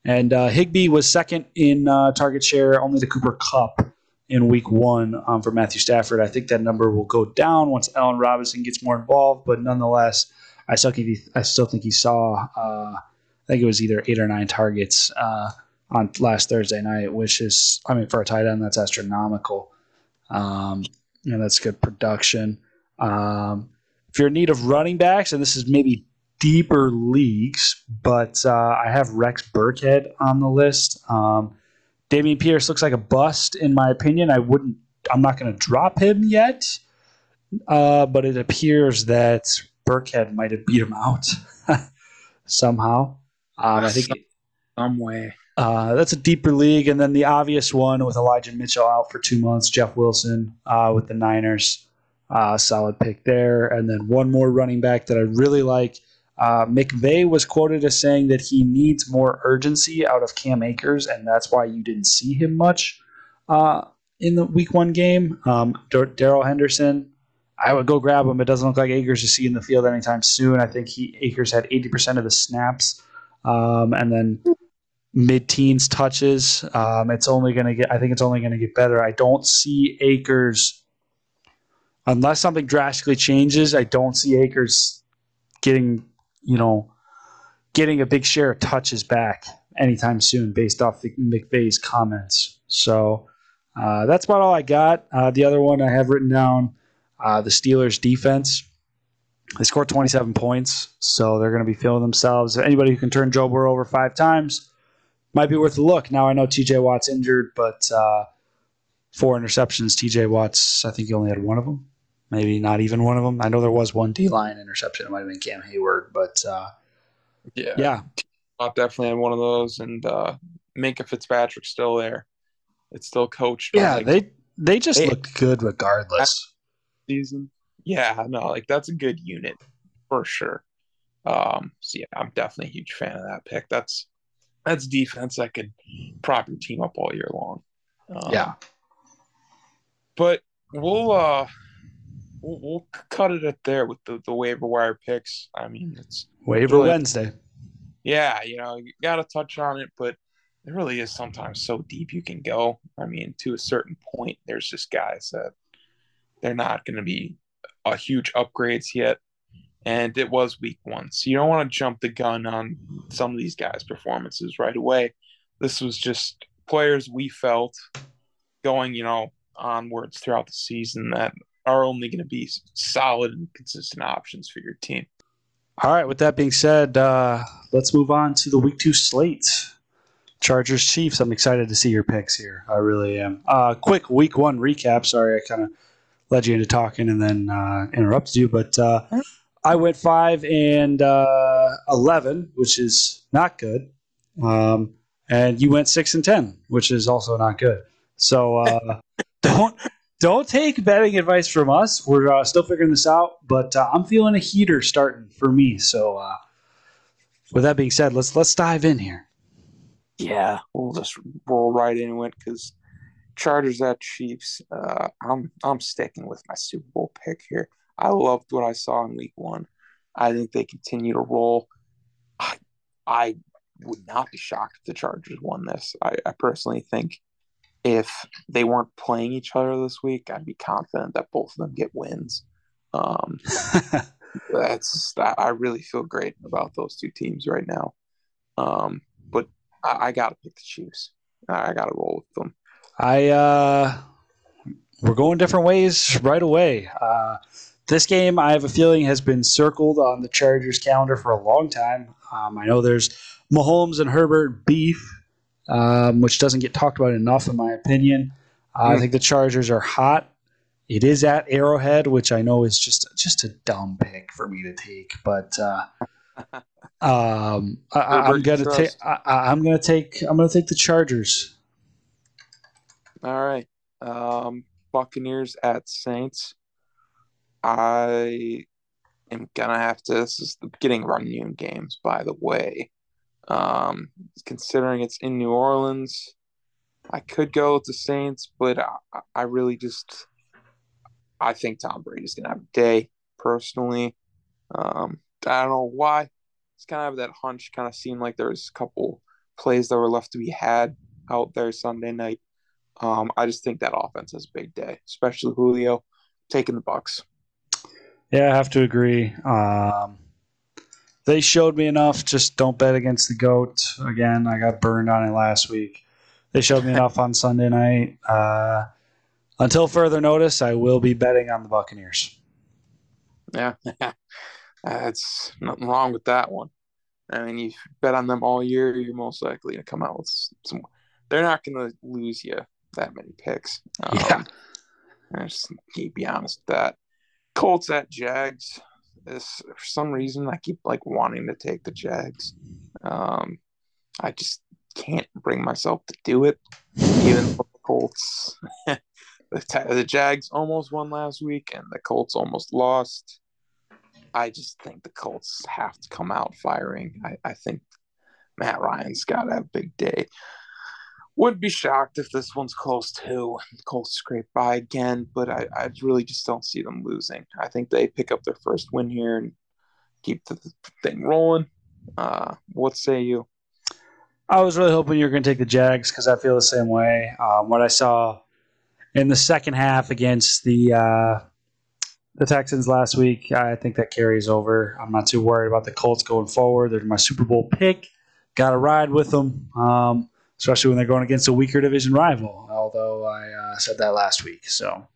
And uh, Higbee was second in uh, target share, only to Cooper Kupp in week one um, for Matthew Stafford. I think that number will go down once Allen Robinson gets more involved, but nonetheless, I still think he, I still think he saw, uh, I think it was either eight or nine targets uh, on last Thursday night, which is, I mean, for a tight end, that's astronomical. Um, and that's good production. Um, if you're in need of running backs, and this is maybe deeper leagues, but uh, I have Rex Burkhead on the list. Um, Dameon Pierce looks like a bust, in my opinion. I wouldn't. I'm not going to drop him yet, uh, but it appears that Burkhead might have beat him out [laughs] somehow. Um, I think some way. Uh, that's a deeper league, and then the obvious one with Elijah Mitchell out for two months. Jeff Wilson uh, with the Niners, uh, solid pick there, and then one more running back that I really like. Uh, McVay was quoted as saying that he needs more urgency out of Cam Akers, and that's why you didn't see him much uh, in the Week One game. Um, Darrell Henderson, I would go grab him. It doesn't look like Akers is seeing the field anytime soon. I think he Akers had eighty percent of the snaps, um, and then mid-teens touches. Um, it's only going to get. I think it's only going to get better. I don't see Akers unless something drastically changes. I don't see Akers getting you know, getting a big share of touches back anytime soon based off McVay's comments. So uh, that's about all I got. Uh, the other one I have written down uh, the Steelers defense. They scored 27 points, so they're going to be feeling themselves. Anybody who can turn Joe Burrow over five times might be worth a look. Now I know TJ Watt's injured, but uh, four interceptions. TJ Watt's, I think he only had one of them maybe not even one of them. I know there was one D line interception. It might have been Cam Hayward, but uh, yeah, yeah, I definitely had one of those. And uh, Minkah Fitzpatrick's still there. It's still coached. Yeah, like, they they just they, looked good regardless. Season, yeah, no, like that's a good unit for sure. Um, so yeah, I'm definitely a huge fan of that pick. That's that's defense that could prop your team up all year long. Um, yeah, but we'll uh we'll, we'll cut it at there with the, the waiver wire picks. I mean, it's waiver really, Wednesday. Yeah, you know, you got to touch on it, but it really is sometimes so deep you can go. I mean, to a certain point, there's just guys that they're not going to be a huge upgrades yet. And it was week one. So you don't want to jump the gun on some of these guys' performances right away. This was just players we felt going, you know, onwards throughout the season that are only going to be solid and consistent options for your team. All right. With that being said, uh, let's move on to the week two slate. Chargers Chiefs. I'm excited to see your picks here. I really am. Uh, quick week one recap. Sorry, I kind of led you into talking and then uh, interrupted you, but uh, I went five and uh, eleven, which is not good. Um, and you went six and ten, which is also not good. So uh, [laughs] don't don't take betting advice from us. We're uh, still figuring this out, but uh, I'm feeling a heater starting for me. So, uh, with that being said, let's let's dive in here. Yeah, we'll just roll right into it because Chargers at Chiefs. Uh, I'm I'm sticking with my Super Bowl pick here. I loved what I saw in Week One. I think they continue to roll. I, I would not be shocked if the Chargers won this. I, I personally think if they weren't playing each other this week, I'd be confident that both of them get wins. Um, [laughs] that's I really feel great about those two teams right now. Um, but I, I got to pick the Chiefs. I, I got to roll with them. I uh, we're going different ways right away. Uh, this game, I have a feeling, has been circled on the Chargers calendar for a long time. Um, I know there's Mahomes and Herbert beef um, which doesn't get talked about enough, in my opinion. Uh, mm. I hmm. think the Chargers are hot. It is at Arrowhead, which I know is just just a dumb pick for me to take, but uh, [laughs] um, I, am gonna take. I'm gonna take. I'm gonna take the Chargers. All right, um, Buccaneers at Saints. I am gonna have to. This is the beginning of our noon games, by the way. Um, considering it's in New Orleans, I could go with the Saints, but I, I really just I think Tom Brady's gonna have a day personally. Um, I don't know why. It's kind of that hunch. Kind of seemed like there was a couple plays that were left to be had out there Sunday night. Um, I just think that offense has a big day, especially Julio taking the Bucks. Yeah, I have to agree. Um, they showed me enough. Just don't bet against the goat. Again, I got burned on it last week. They showed me [laughs] enough on Sunday night. Uh, until further notice, I will be betting on the Buccaneers. Yeah, [laughs] that's nothing wrong with that one. I mean, you bet on them all year, you're most likely to come out with some. They're not going to lose you that many picks. Um, yeah, I just keep be honest with that. Colts at Jags. This for some reason I keep like wanting to take the Jags. Um, I just can't bring myself to do it, even the Colts. [laughs] the, the Jags almost won last week, and the Colts almost lost. I just think the Colts have to come out firing. I, I think Matt Ryan's got to have a big day. Wouldn't be shocked if this one's close too. Colts scrape by again, but I, I really just don't see them losing. I think they pick up their first win here and keep the thing rolling. Uh, what say you? I was really hoping you were going to take the Jags because I feel the same way. Um, what I saw in the second half against the uh, the Texans last week, I think that carries over. I'm not too worried about the Colts going forward. They're my Super Bowl pick. Got to ride with them. Um, especially when they're going against a weaker division rival. Although I uh, said that last week, so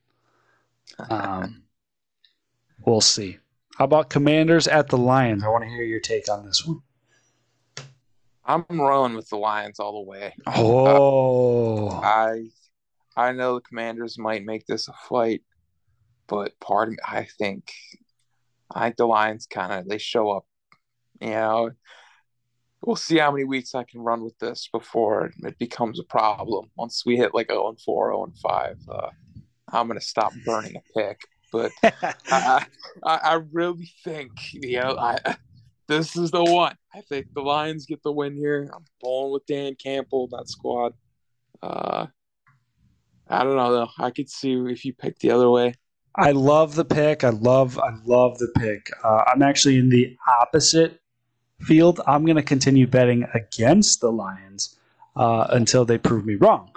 [laughs] um, we'll see. How about Commanders at the Lions? I want to hear your take on this one. I'm rolling with the Lions all the way. Oh, uh, I I know the Commanders might make this a fight, but part of me, I think I think the Lions kind of they show up. You know, we'll see how many weeks I can run with this before it becomes a problem. Once we hit like 0 and 4, 0 and 5, uh, I'm going to stop burning a pick. But [laughs] I, I, I, really think, you know, I, this is the one. I think the Lions get the win here. I'm pulling with Dan Campbell, that squad. Uh, I don't know, though. I could see if you pick the other way. I love the pick. I love, I love the pick. Uh, I'm actually in the opposite field, I'm going to continue betting against the Lions uh, until they prove me wrong,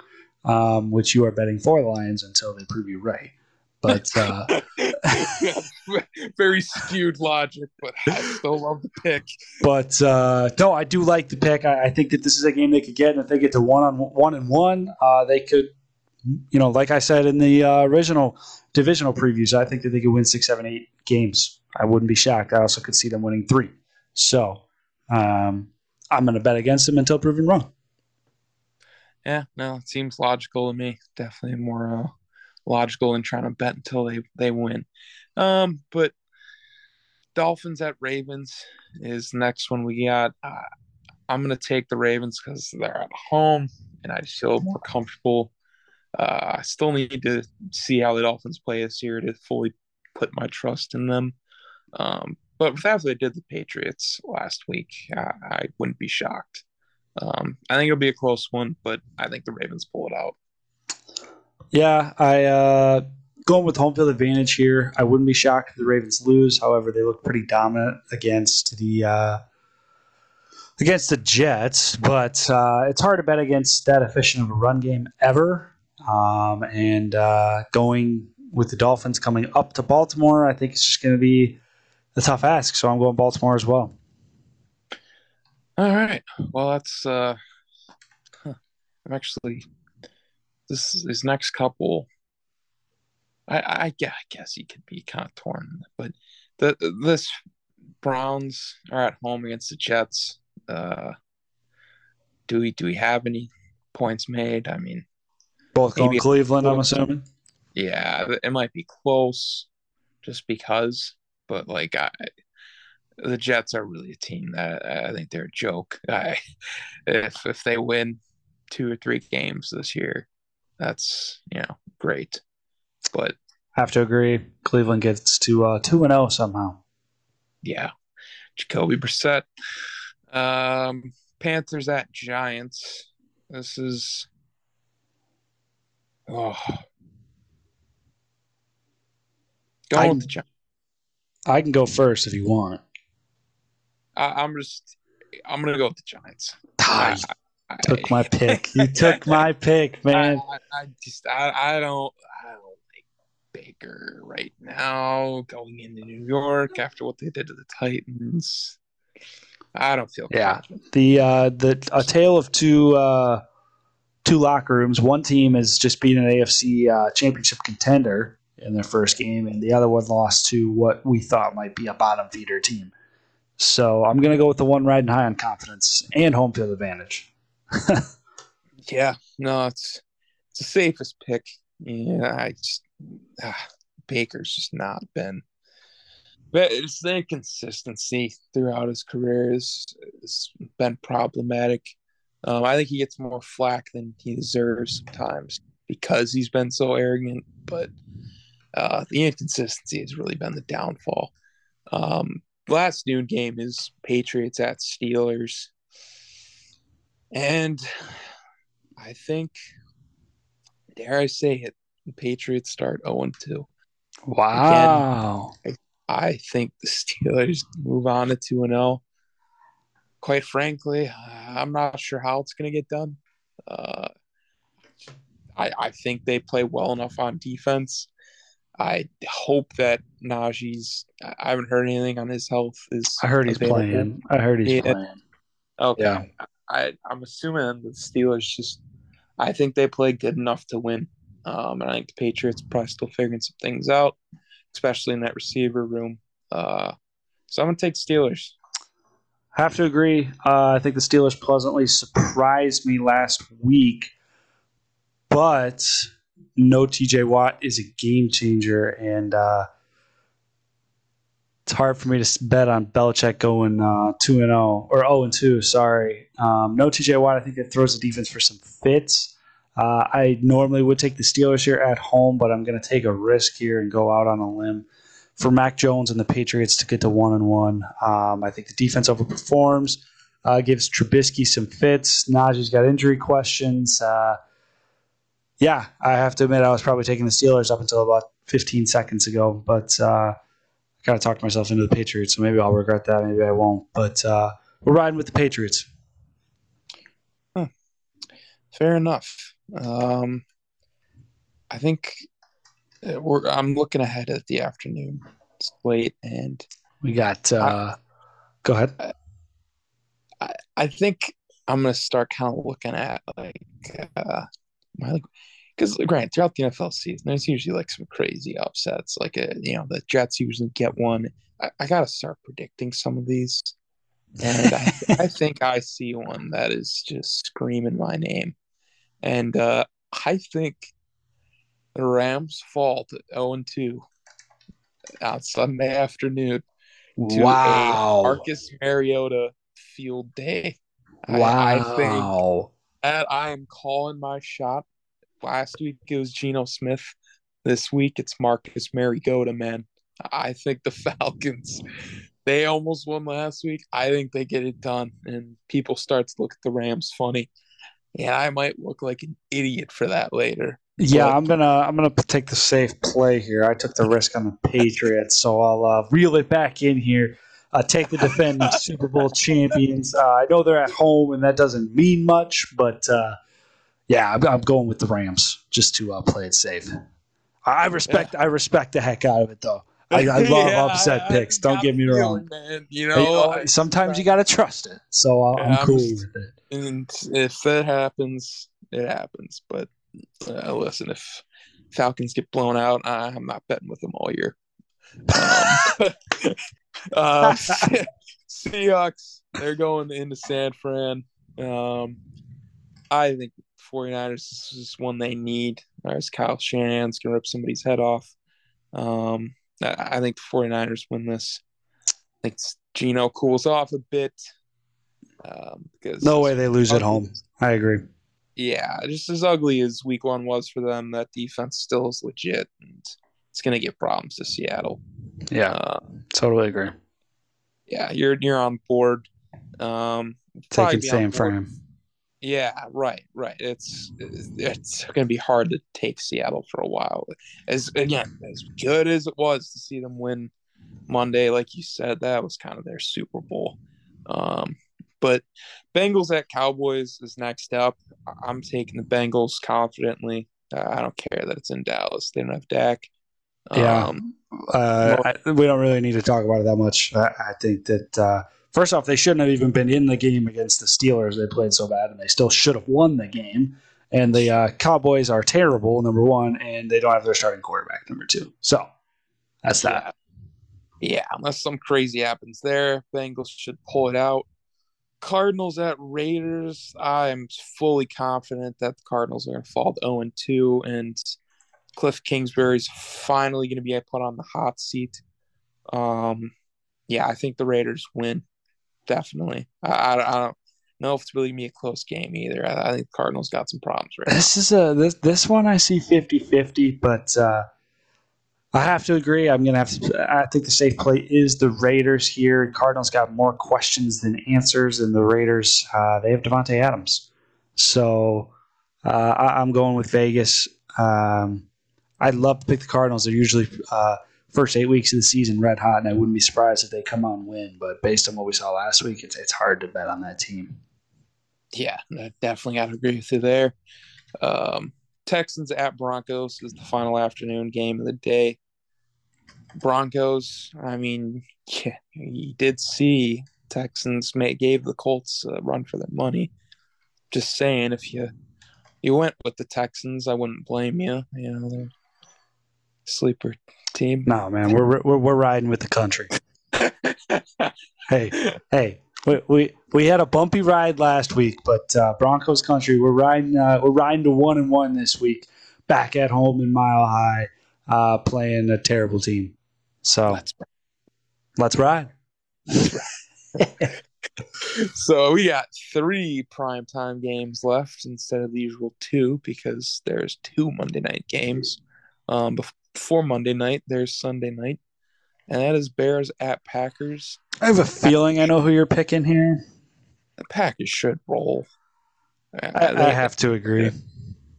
um, which you are betting for the Lions until they prove you right. But uh, [laughs] very skewed logic, but I still love the pick. But uh, no, I do like the pick. I, I, think that this is a game they could get, and if they get to one on one and one, uh, they could, you know, like I said in the uh, original divisional previews, I think that they could win six, seven, eight games. I wouldn't be shocked. I also could see them winning three. So um, I'm going to bet against him until proven wrong. Yeah, no, it seems logical to me. Definitely more uh, logical than trying to bet until they they win. Um, but Dolphins at Ravens is next one we got. Uh, I'm going to take the Ravens because they're at home and I feel more comfortable. Uh, I still need to see how the Dolphins play this year to fully put my trust in them. Um, but with how they did the Patriots last week, I, I wouldn't be shocked. Um, I think it'll be a close one, but I think the Ravens pull it out. Yeah, I uh, going with home field advantage here. I wouldn't be shocked if the Ravens lose. However, they look pretty dominant against the uh, against the Jets, but uh, it's hard to bet against that efficient of a run game ever. Um, and uh, going with the Dolphins coming up to Baltimore, I think it's just going to be a tough ask. So I'm going Baltimore as well. All right. Well, that's uh, huh. I'm actually this this next couple. I I, I guess he could be kind of torn, but the this Browns are at home against the Jets. Uh, do we do we have any points made? I mean, both going Cleveland. I'm assuming. Yeah, it might be close, just because but like I, the Jets are really a team that I think they're a joke. [laughs] I, if if they win two or three games this year, that's you know great. But have to agree, Cleveland gets to uh, two and zero oh somehow. Yeah, Jacoby Brissett, um, Panthers at Giants. This is oh going I- with the Giants. I can go first if you want. I, I'm just I'm gonna go with the Giants. Ah, I, you I- took my pick. [laughs] You took my pick, man. I, I, I just I, I don't I don't like Baker right now going into New York after what they did to the Titans. I don't feel Yeah. confident. The uh, the a tale of two uh, two locker rooms. One team is just being an AFC uh, championship contender in their first game, and the other one lost to what we thought might be a bottom feeder team. So I'm gonna go with the one riding high on confidence and home field advantage. [laughs] Yeah, no, it's it's the safest pick. Yeah, I just ah, Baker's just not been. But it's the inconsistency throughout his career has, has been problematic. Um, I think he gets more flack than he deserves sometimes because he's been so arrogant. But uh, the inconsistency has really been the downfall. Um, last noon game is Patriots at Steelers, and I think, dare I say it, the Patriots start 0 2. Wow. I think the [laughs] Steelers move on to 2 0. Quite frankly, I'm not sure how it's going to get done. Uh, I, I think they play well enough on defense. I hope that Najee's. I I haven't heard anything on his health. Is I heard he's available. playing. I heard he's Yeah. playing. Okay. Yeah. I, I'm assuming the Steelers just, I think they play good enough to win. Um, and I think the Patriots are probably still figuring some things out, especially in that receiver room. Uh, so I'm going to take Steelers. Have to agree. Uh, I think the Steelers pleasantly surprised me last week, but no TJ Watt is a game changer, and uh, it's hard for me to bet on Belichick going two and zero or zero and two. Sorry, um, no TJ Watt. I think that throws the defense for some fits. Uh, I normally would take the Steelers here at home, but I'm going to take a risk here and go out on a limb for Mac Jones and the Patriots to get to one and one. Um, I think the defense overperforms, uh, gives Trubisky some fits. Najee's got injury questions. Uh, yeah, I have to admit I was probably taking the Steelers up until about 15 seconds ago, but uh, I kind of talked myself into the Patriots, so maybe I'll regret that. Maybe I won't. But uh, we're riding with the Patriots. Fair enough. Um, I think uh, we're, I'm looking ahead at the afternoon slate, and We got. Uh, go ahead. I, I think I'm gonna start kind of looking at like my like because Grant throughout the NFL season there's usually like some crazy upsets like uh you know the Jets usually get one I, I gotta start predicting some of these and I, [laughs] I think I see one that is just screaming my name and uh I think the Rams fall to 0 and 2 on Sunday afternoon to a Wow. Marcus Mariota field day. I- Wow. I, think that I am calling my shot. Last week it was Geno Smith. This week it's Marcus Mariota, man. I think the [laughs] Falcons, they almost won last week. I think they get it done, and people start to look at the Rams funny. And I might look like an idiot for that later. Yeah, But- I'm gonna I'm gonna take the safe play here. I took the risk on the Patriots, so I'll uh, reel it back in here. Uh, take the defending [laughs] Super Bowl champions. Uh, I know they're at home, and that doesn't mean much, but uh, yeah, I'm, I'm going with the Rams just to uh, play it safe. I I respect I respect the heck out of it, though. I, I [laughs] love Yeah, upset I- I picks. Don't got get me wrong. man. You know, oh, I- sometimes you got to trust it. So Yeah, I'm I'm cool just- with it. and if that happens, it happens. But uh, listen, if Falcons get blown out, I- I'm not betting with them all year. Um, [laughs] uh, [laughs] Seahawks, they're going into San Fran. Um, I think 49ers is one they need. There's Kyle Shanahan's going to rip somebody's head off. Um, I, I think the 49ers win this. I think Geno cools off a bit. Um, because No way they lose at home. I agree. Yeah, just as ugly as week one was for them, that defense still is legit, and it's going to get problems to Seattle. Yeah, Uh, totally agree. yeah, you're you're on board. Um, taking San Fran. Yeah, right, right. It's it's going to be hard to take Seattle for a while. As again, as good as it was to see them win Monday, like you said, that was kind of their Super Bowl. Um, but Bengals at Cowboys is next up. I'm taking the Bengals confidently. Uh, I don't care that it's in Dallas. They don't have Dak. Yeah, um, uh, I, we don't really need to talk about it that much. I, I think that uh, first off, they shouldn't have even been in the game against the Steelers. They played so bad, and they still should have won the game. And the uh, Cowboys are terrible, number one, and they don't have their starting quarterback, number two. So that's that. Yeah, yeah unless some crazy happens there, Bengals should pull it out. Cardinals at Raiders. I'm fully confident that the Cardinals are going to fall to 0 2, and Cliff Kingsbury's finally going to be put on the hot seat. Um, yeah, I think the Raiders win. Definitely. I, I, I don't know if it's really going to be a close game either. I, I, think the Cardinals got some problems right This is a this this one I see 50-50, but uh, I have to agree. I'm going to have to. I think the safe play is the Raiders here. Cardinals got more questions than answers, and the Raiders uh, they have Davante Adams. So uh, I, am going with Vegas. Um, I'd love to pick the Cardinals. They're usually uh, first eight weeks of the season red hot, and I wouldn't be surprised if they come and win. But based on what we saw last week, it's it's hard to bet on that team. Yeah, I definitely got to agree with you there. Um, Texans at Broncos is the final afternoon game of the day. Broncos, I mean, yeah, you did see Texans may, gave the Colts a run for their money. Just saying, if you you went with the Texans, I wouldn't blame you. You know, they're sleeper team. No, man, we're we're, we're riding with the country. [laughs] hey, hey, we, we we had a bumpy ride last week, but uh, Broncos country, we're riding uh, we're riding to one and one this week, back at home in Mile High, uh, playing a terrible team. So let's, let's ride. [laughs] so we got three primetime games left instead of the usual two because there's two Monday night games. Um, before Monday night, there's Sunday night, and that is Bears at Packers. I have a feeling I know who you're picking here. The Packers should roll. I, I have to agree.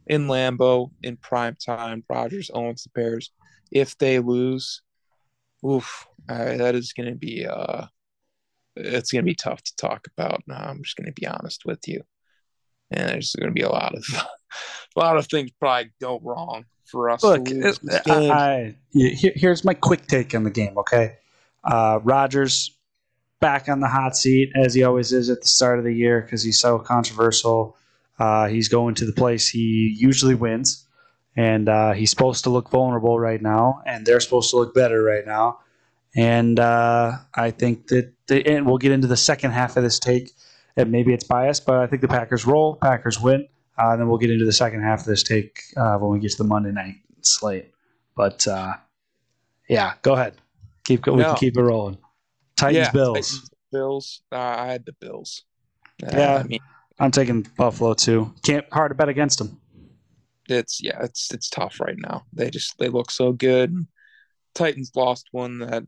In Lambeau, in prime time, Rodgers owns the Bears. If they lose, oof, uh, that is going to be uh, it's going to be tough to talk about. No, I'm just going to be honest with you, and there's going to be a lot of a lot of things probably go wrong for us. Look, I, I, here's my quick take on the game. Okay, uh, Rodgers back on the hot seat as he always is at the start of the year because he's so controversial. Uh, he's going to the place he usually wins and uh, he's supposed to look vulnerable right now, and they're supposed to look better right now. And uh, I think that, the, and we'll get into the second half of this take, and maybe it's biased, but I think the Packers roll, Packers win. Uh, and then we'll get into the second half of this take uh, when we get to the Monday night slate. But uh, yeah, go ahead. Keep we no. can keep it rolling. Titans, yeah, Bills. Titans, Bills. Uh, I had the Bills. yeah, I mean, I'm taking Buffalo too. Can't hard to bet against them it's yeah, it's it's tough right now. They just they look so good. Titans lost one that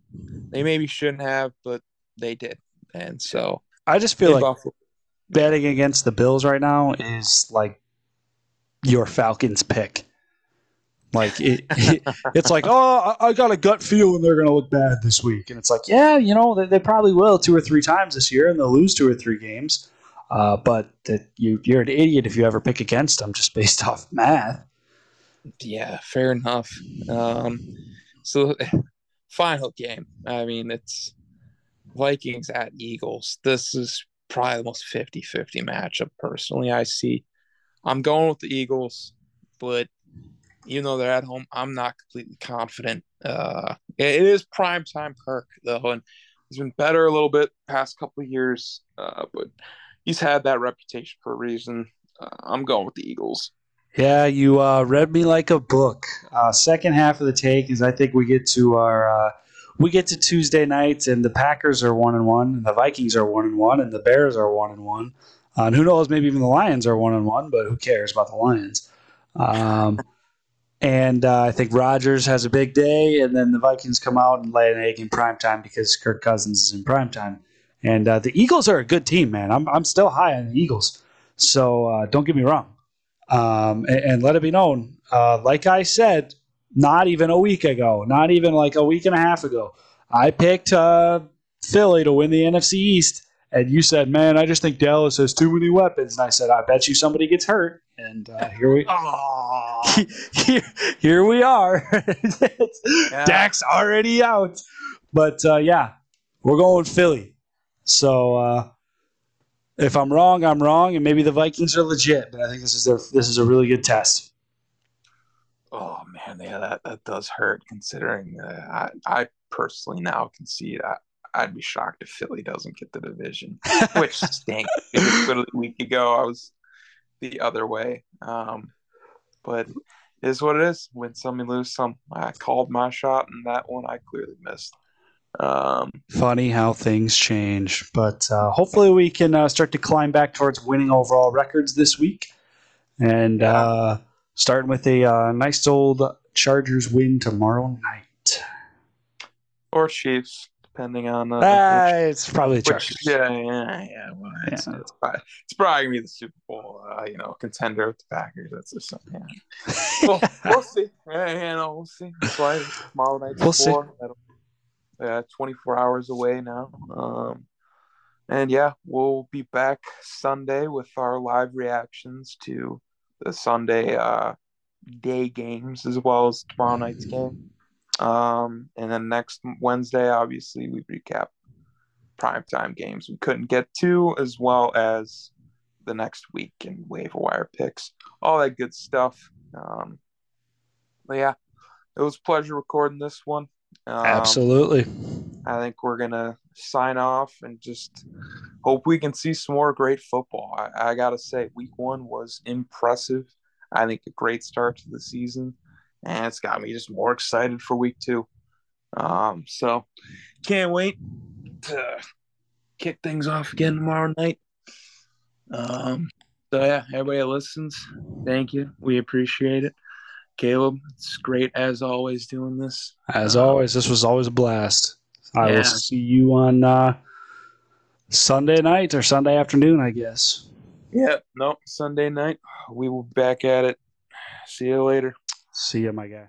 they maybe shouldn't have, but they did, and so I just feel like Buffalo. Betting against the Bills right now is like your Falcons pick. Like it, it, it's like, oh, I got a gut feeling they're going to look bad this week, and it's like, yeah, you know, they, they, probably will two or three times this year, and they'll lose two or three games. Uh, but you you're an idiot if you ever pick against them just based [laughs] off math. Yeah, fair enough. Um, so [sighs] final game. I mean, it's Vikings at Eagles. This is probably the most 50-50 matchup personally I see. I'm going with the Eagles, but even though they're at home, I'm not completely confident. Uh, it is prime time Kirk though, and he's been better a little bit past couple of years. Uh, but he's had that reputation for a reason. Uh, I'm going with the Eagles. Yeah, you uh, read me like a book. Uh, second half of the take is I think we get to our uh, we get to Tuesday nights and the Packers are one and one, and the Vikings are one and one, and the Bears are one and one, uh, and who knows, maybe even the Lions are one and one, but who cares about the Lions? Um, and uh, I think Rodgers has a big day, and then the Vikings come out and lay an egg in prime time because Kirk Cousins is in prime time And uh, the Eagles are a good team, man. I'm, I'm still high on the Eagles. So uh, don't get me wrong. Um, and, and, let it be known, uh, like I said, not even a week ago, not even like a week and a half ago, I picked uh, Philly to win the NFC East. And you said, man, I just think Dallas has too many weapons. And I said, I bet you somebody gets hurt. And uh, here we [laughs] here, here we are. [laughs] yeah. Dak's already out. But uh, yeah, we're going Philly. So uh, if I'm wrong, I'm wrong, and maybe the Vikings are legit. But I think this is their this is a really good test. Oh man, yeah, that, that does hurt. Considering uh, I I personally now concede I, I'd be shocked if Philly doesn't get the division, which [laughs] stinks. a week ago, I was the other way. Um, but it is what it is. Win some, you lose some. I called my shot, and that one I clearly missed. Um, Funny how things change, but uh, hopefully we can uh, start to climb back towards winning overall records this week, and uh, starting with a uh, nice old Chargers win tomorrow night, or Chiefs depending on. Uh, uh, it's probably the Chargers. Which, yeah, yeah, yeah. Well, it's, yeah. It's, probably, it's, probably, gonna be the Super Bowl, uh, you know, contender with the Packers. That's just something. Yeah. [laughs] well, we'll see. Yeah, you know, we'll see. That's why tomorrow night. We'll see. Yeah, 24 hours away now. Um, and yeah, we'll be back Sunday with our live reactions to the Sunday uh, day games as well as tomorrow night's game. Um, and then next Wednesday, obviously, we recap primetime games we couldn't get to, as well as the next week and waiver wire picks, all that good stuff. Um, but yeah, it was pleasure recording this one. Um, Absolutely. I think we're gonna sign off and just hope we can see some more great football. I, I gotta say, week one was impressive. I think a great start to the season and it's got me just more excited for week two. Um, so can't wait to kick things off again tomorrow night. Um, so yeah, everybody listens, thank you. We appreciate it. Caleb, it's great as always doing this. As always, this was always a blast. I yeah. will see you on uh, Sunday night or Sunday afternoon, I guess. Yeah, no, Sunday night. We will be back at it. See you later. See ya, my guy.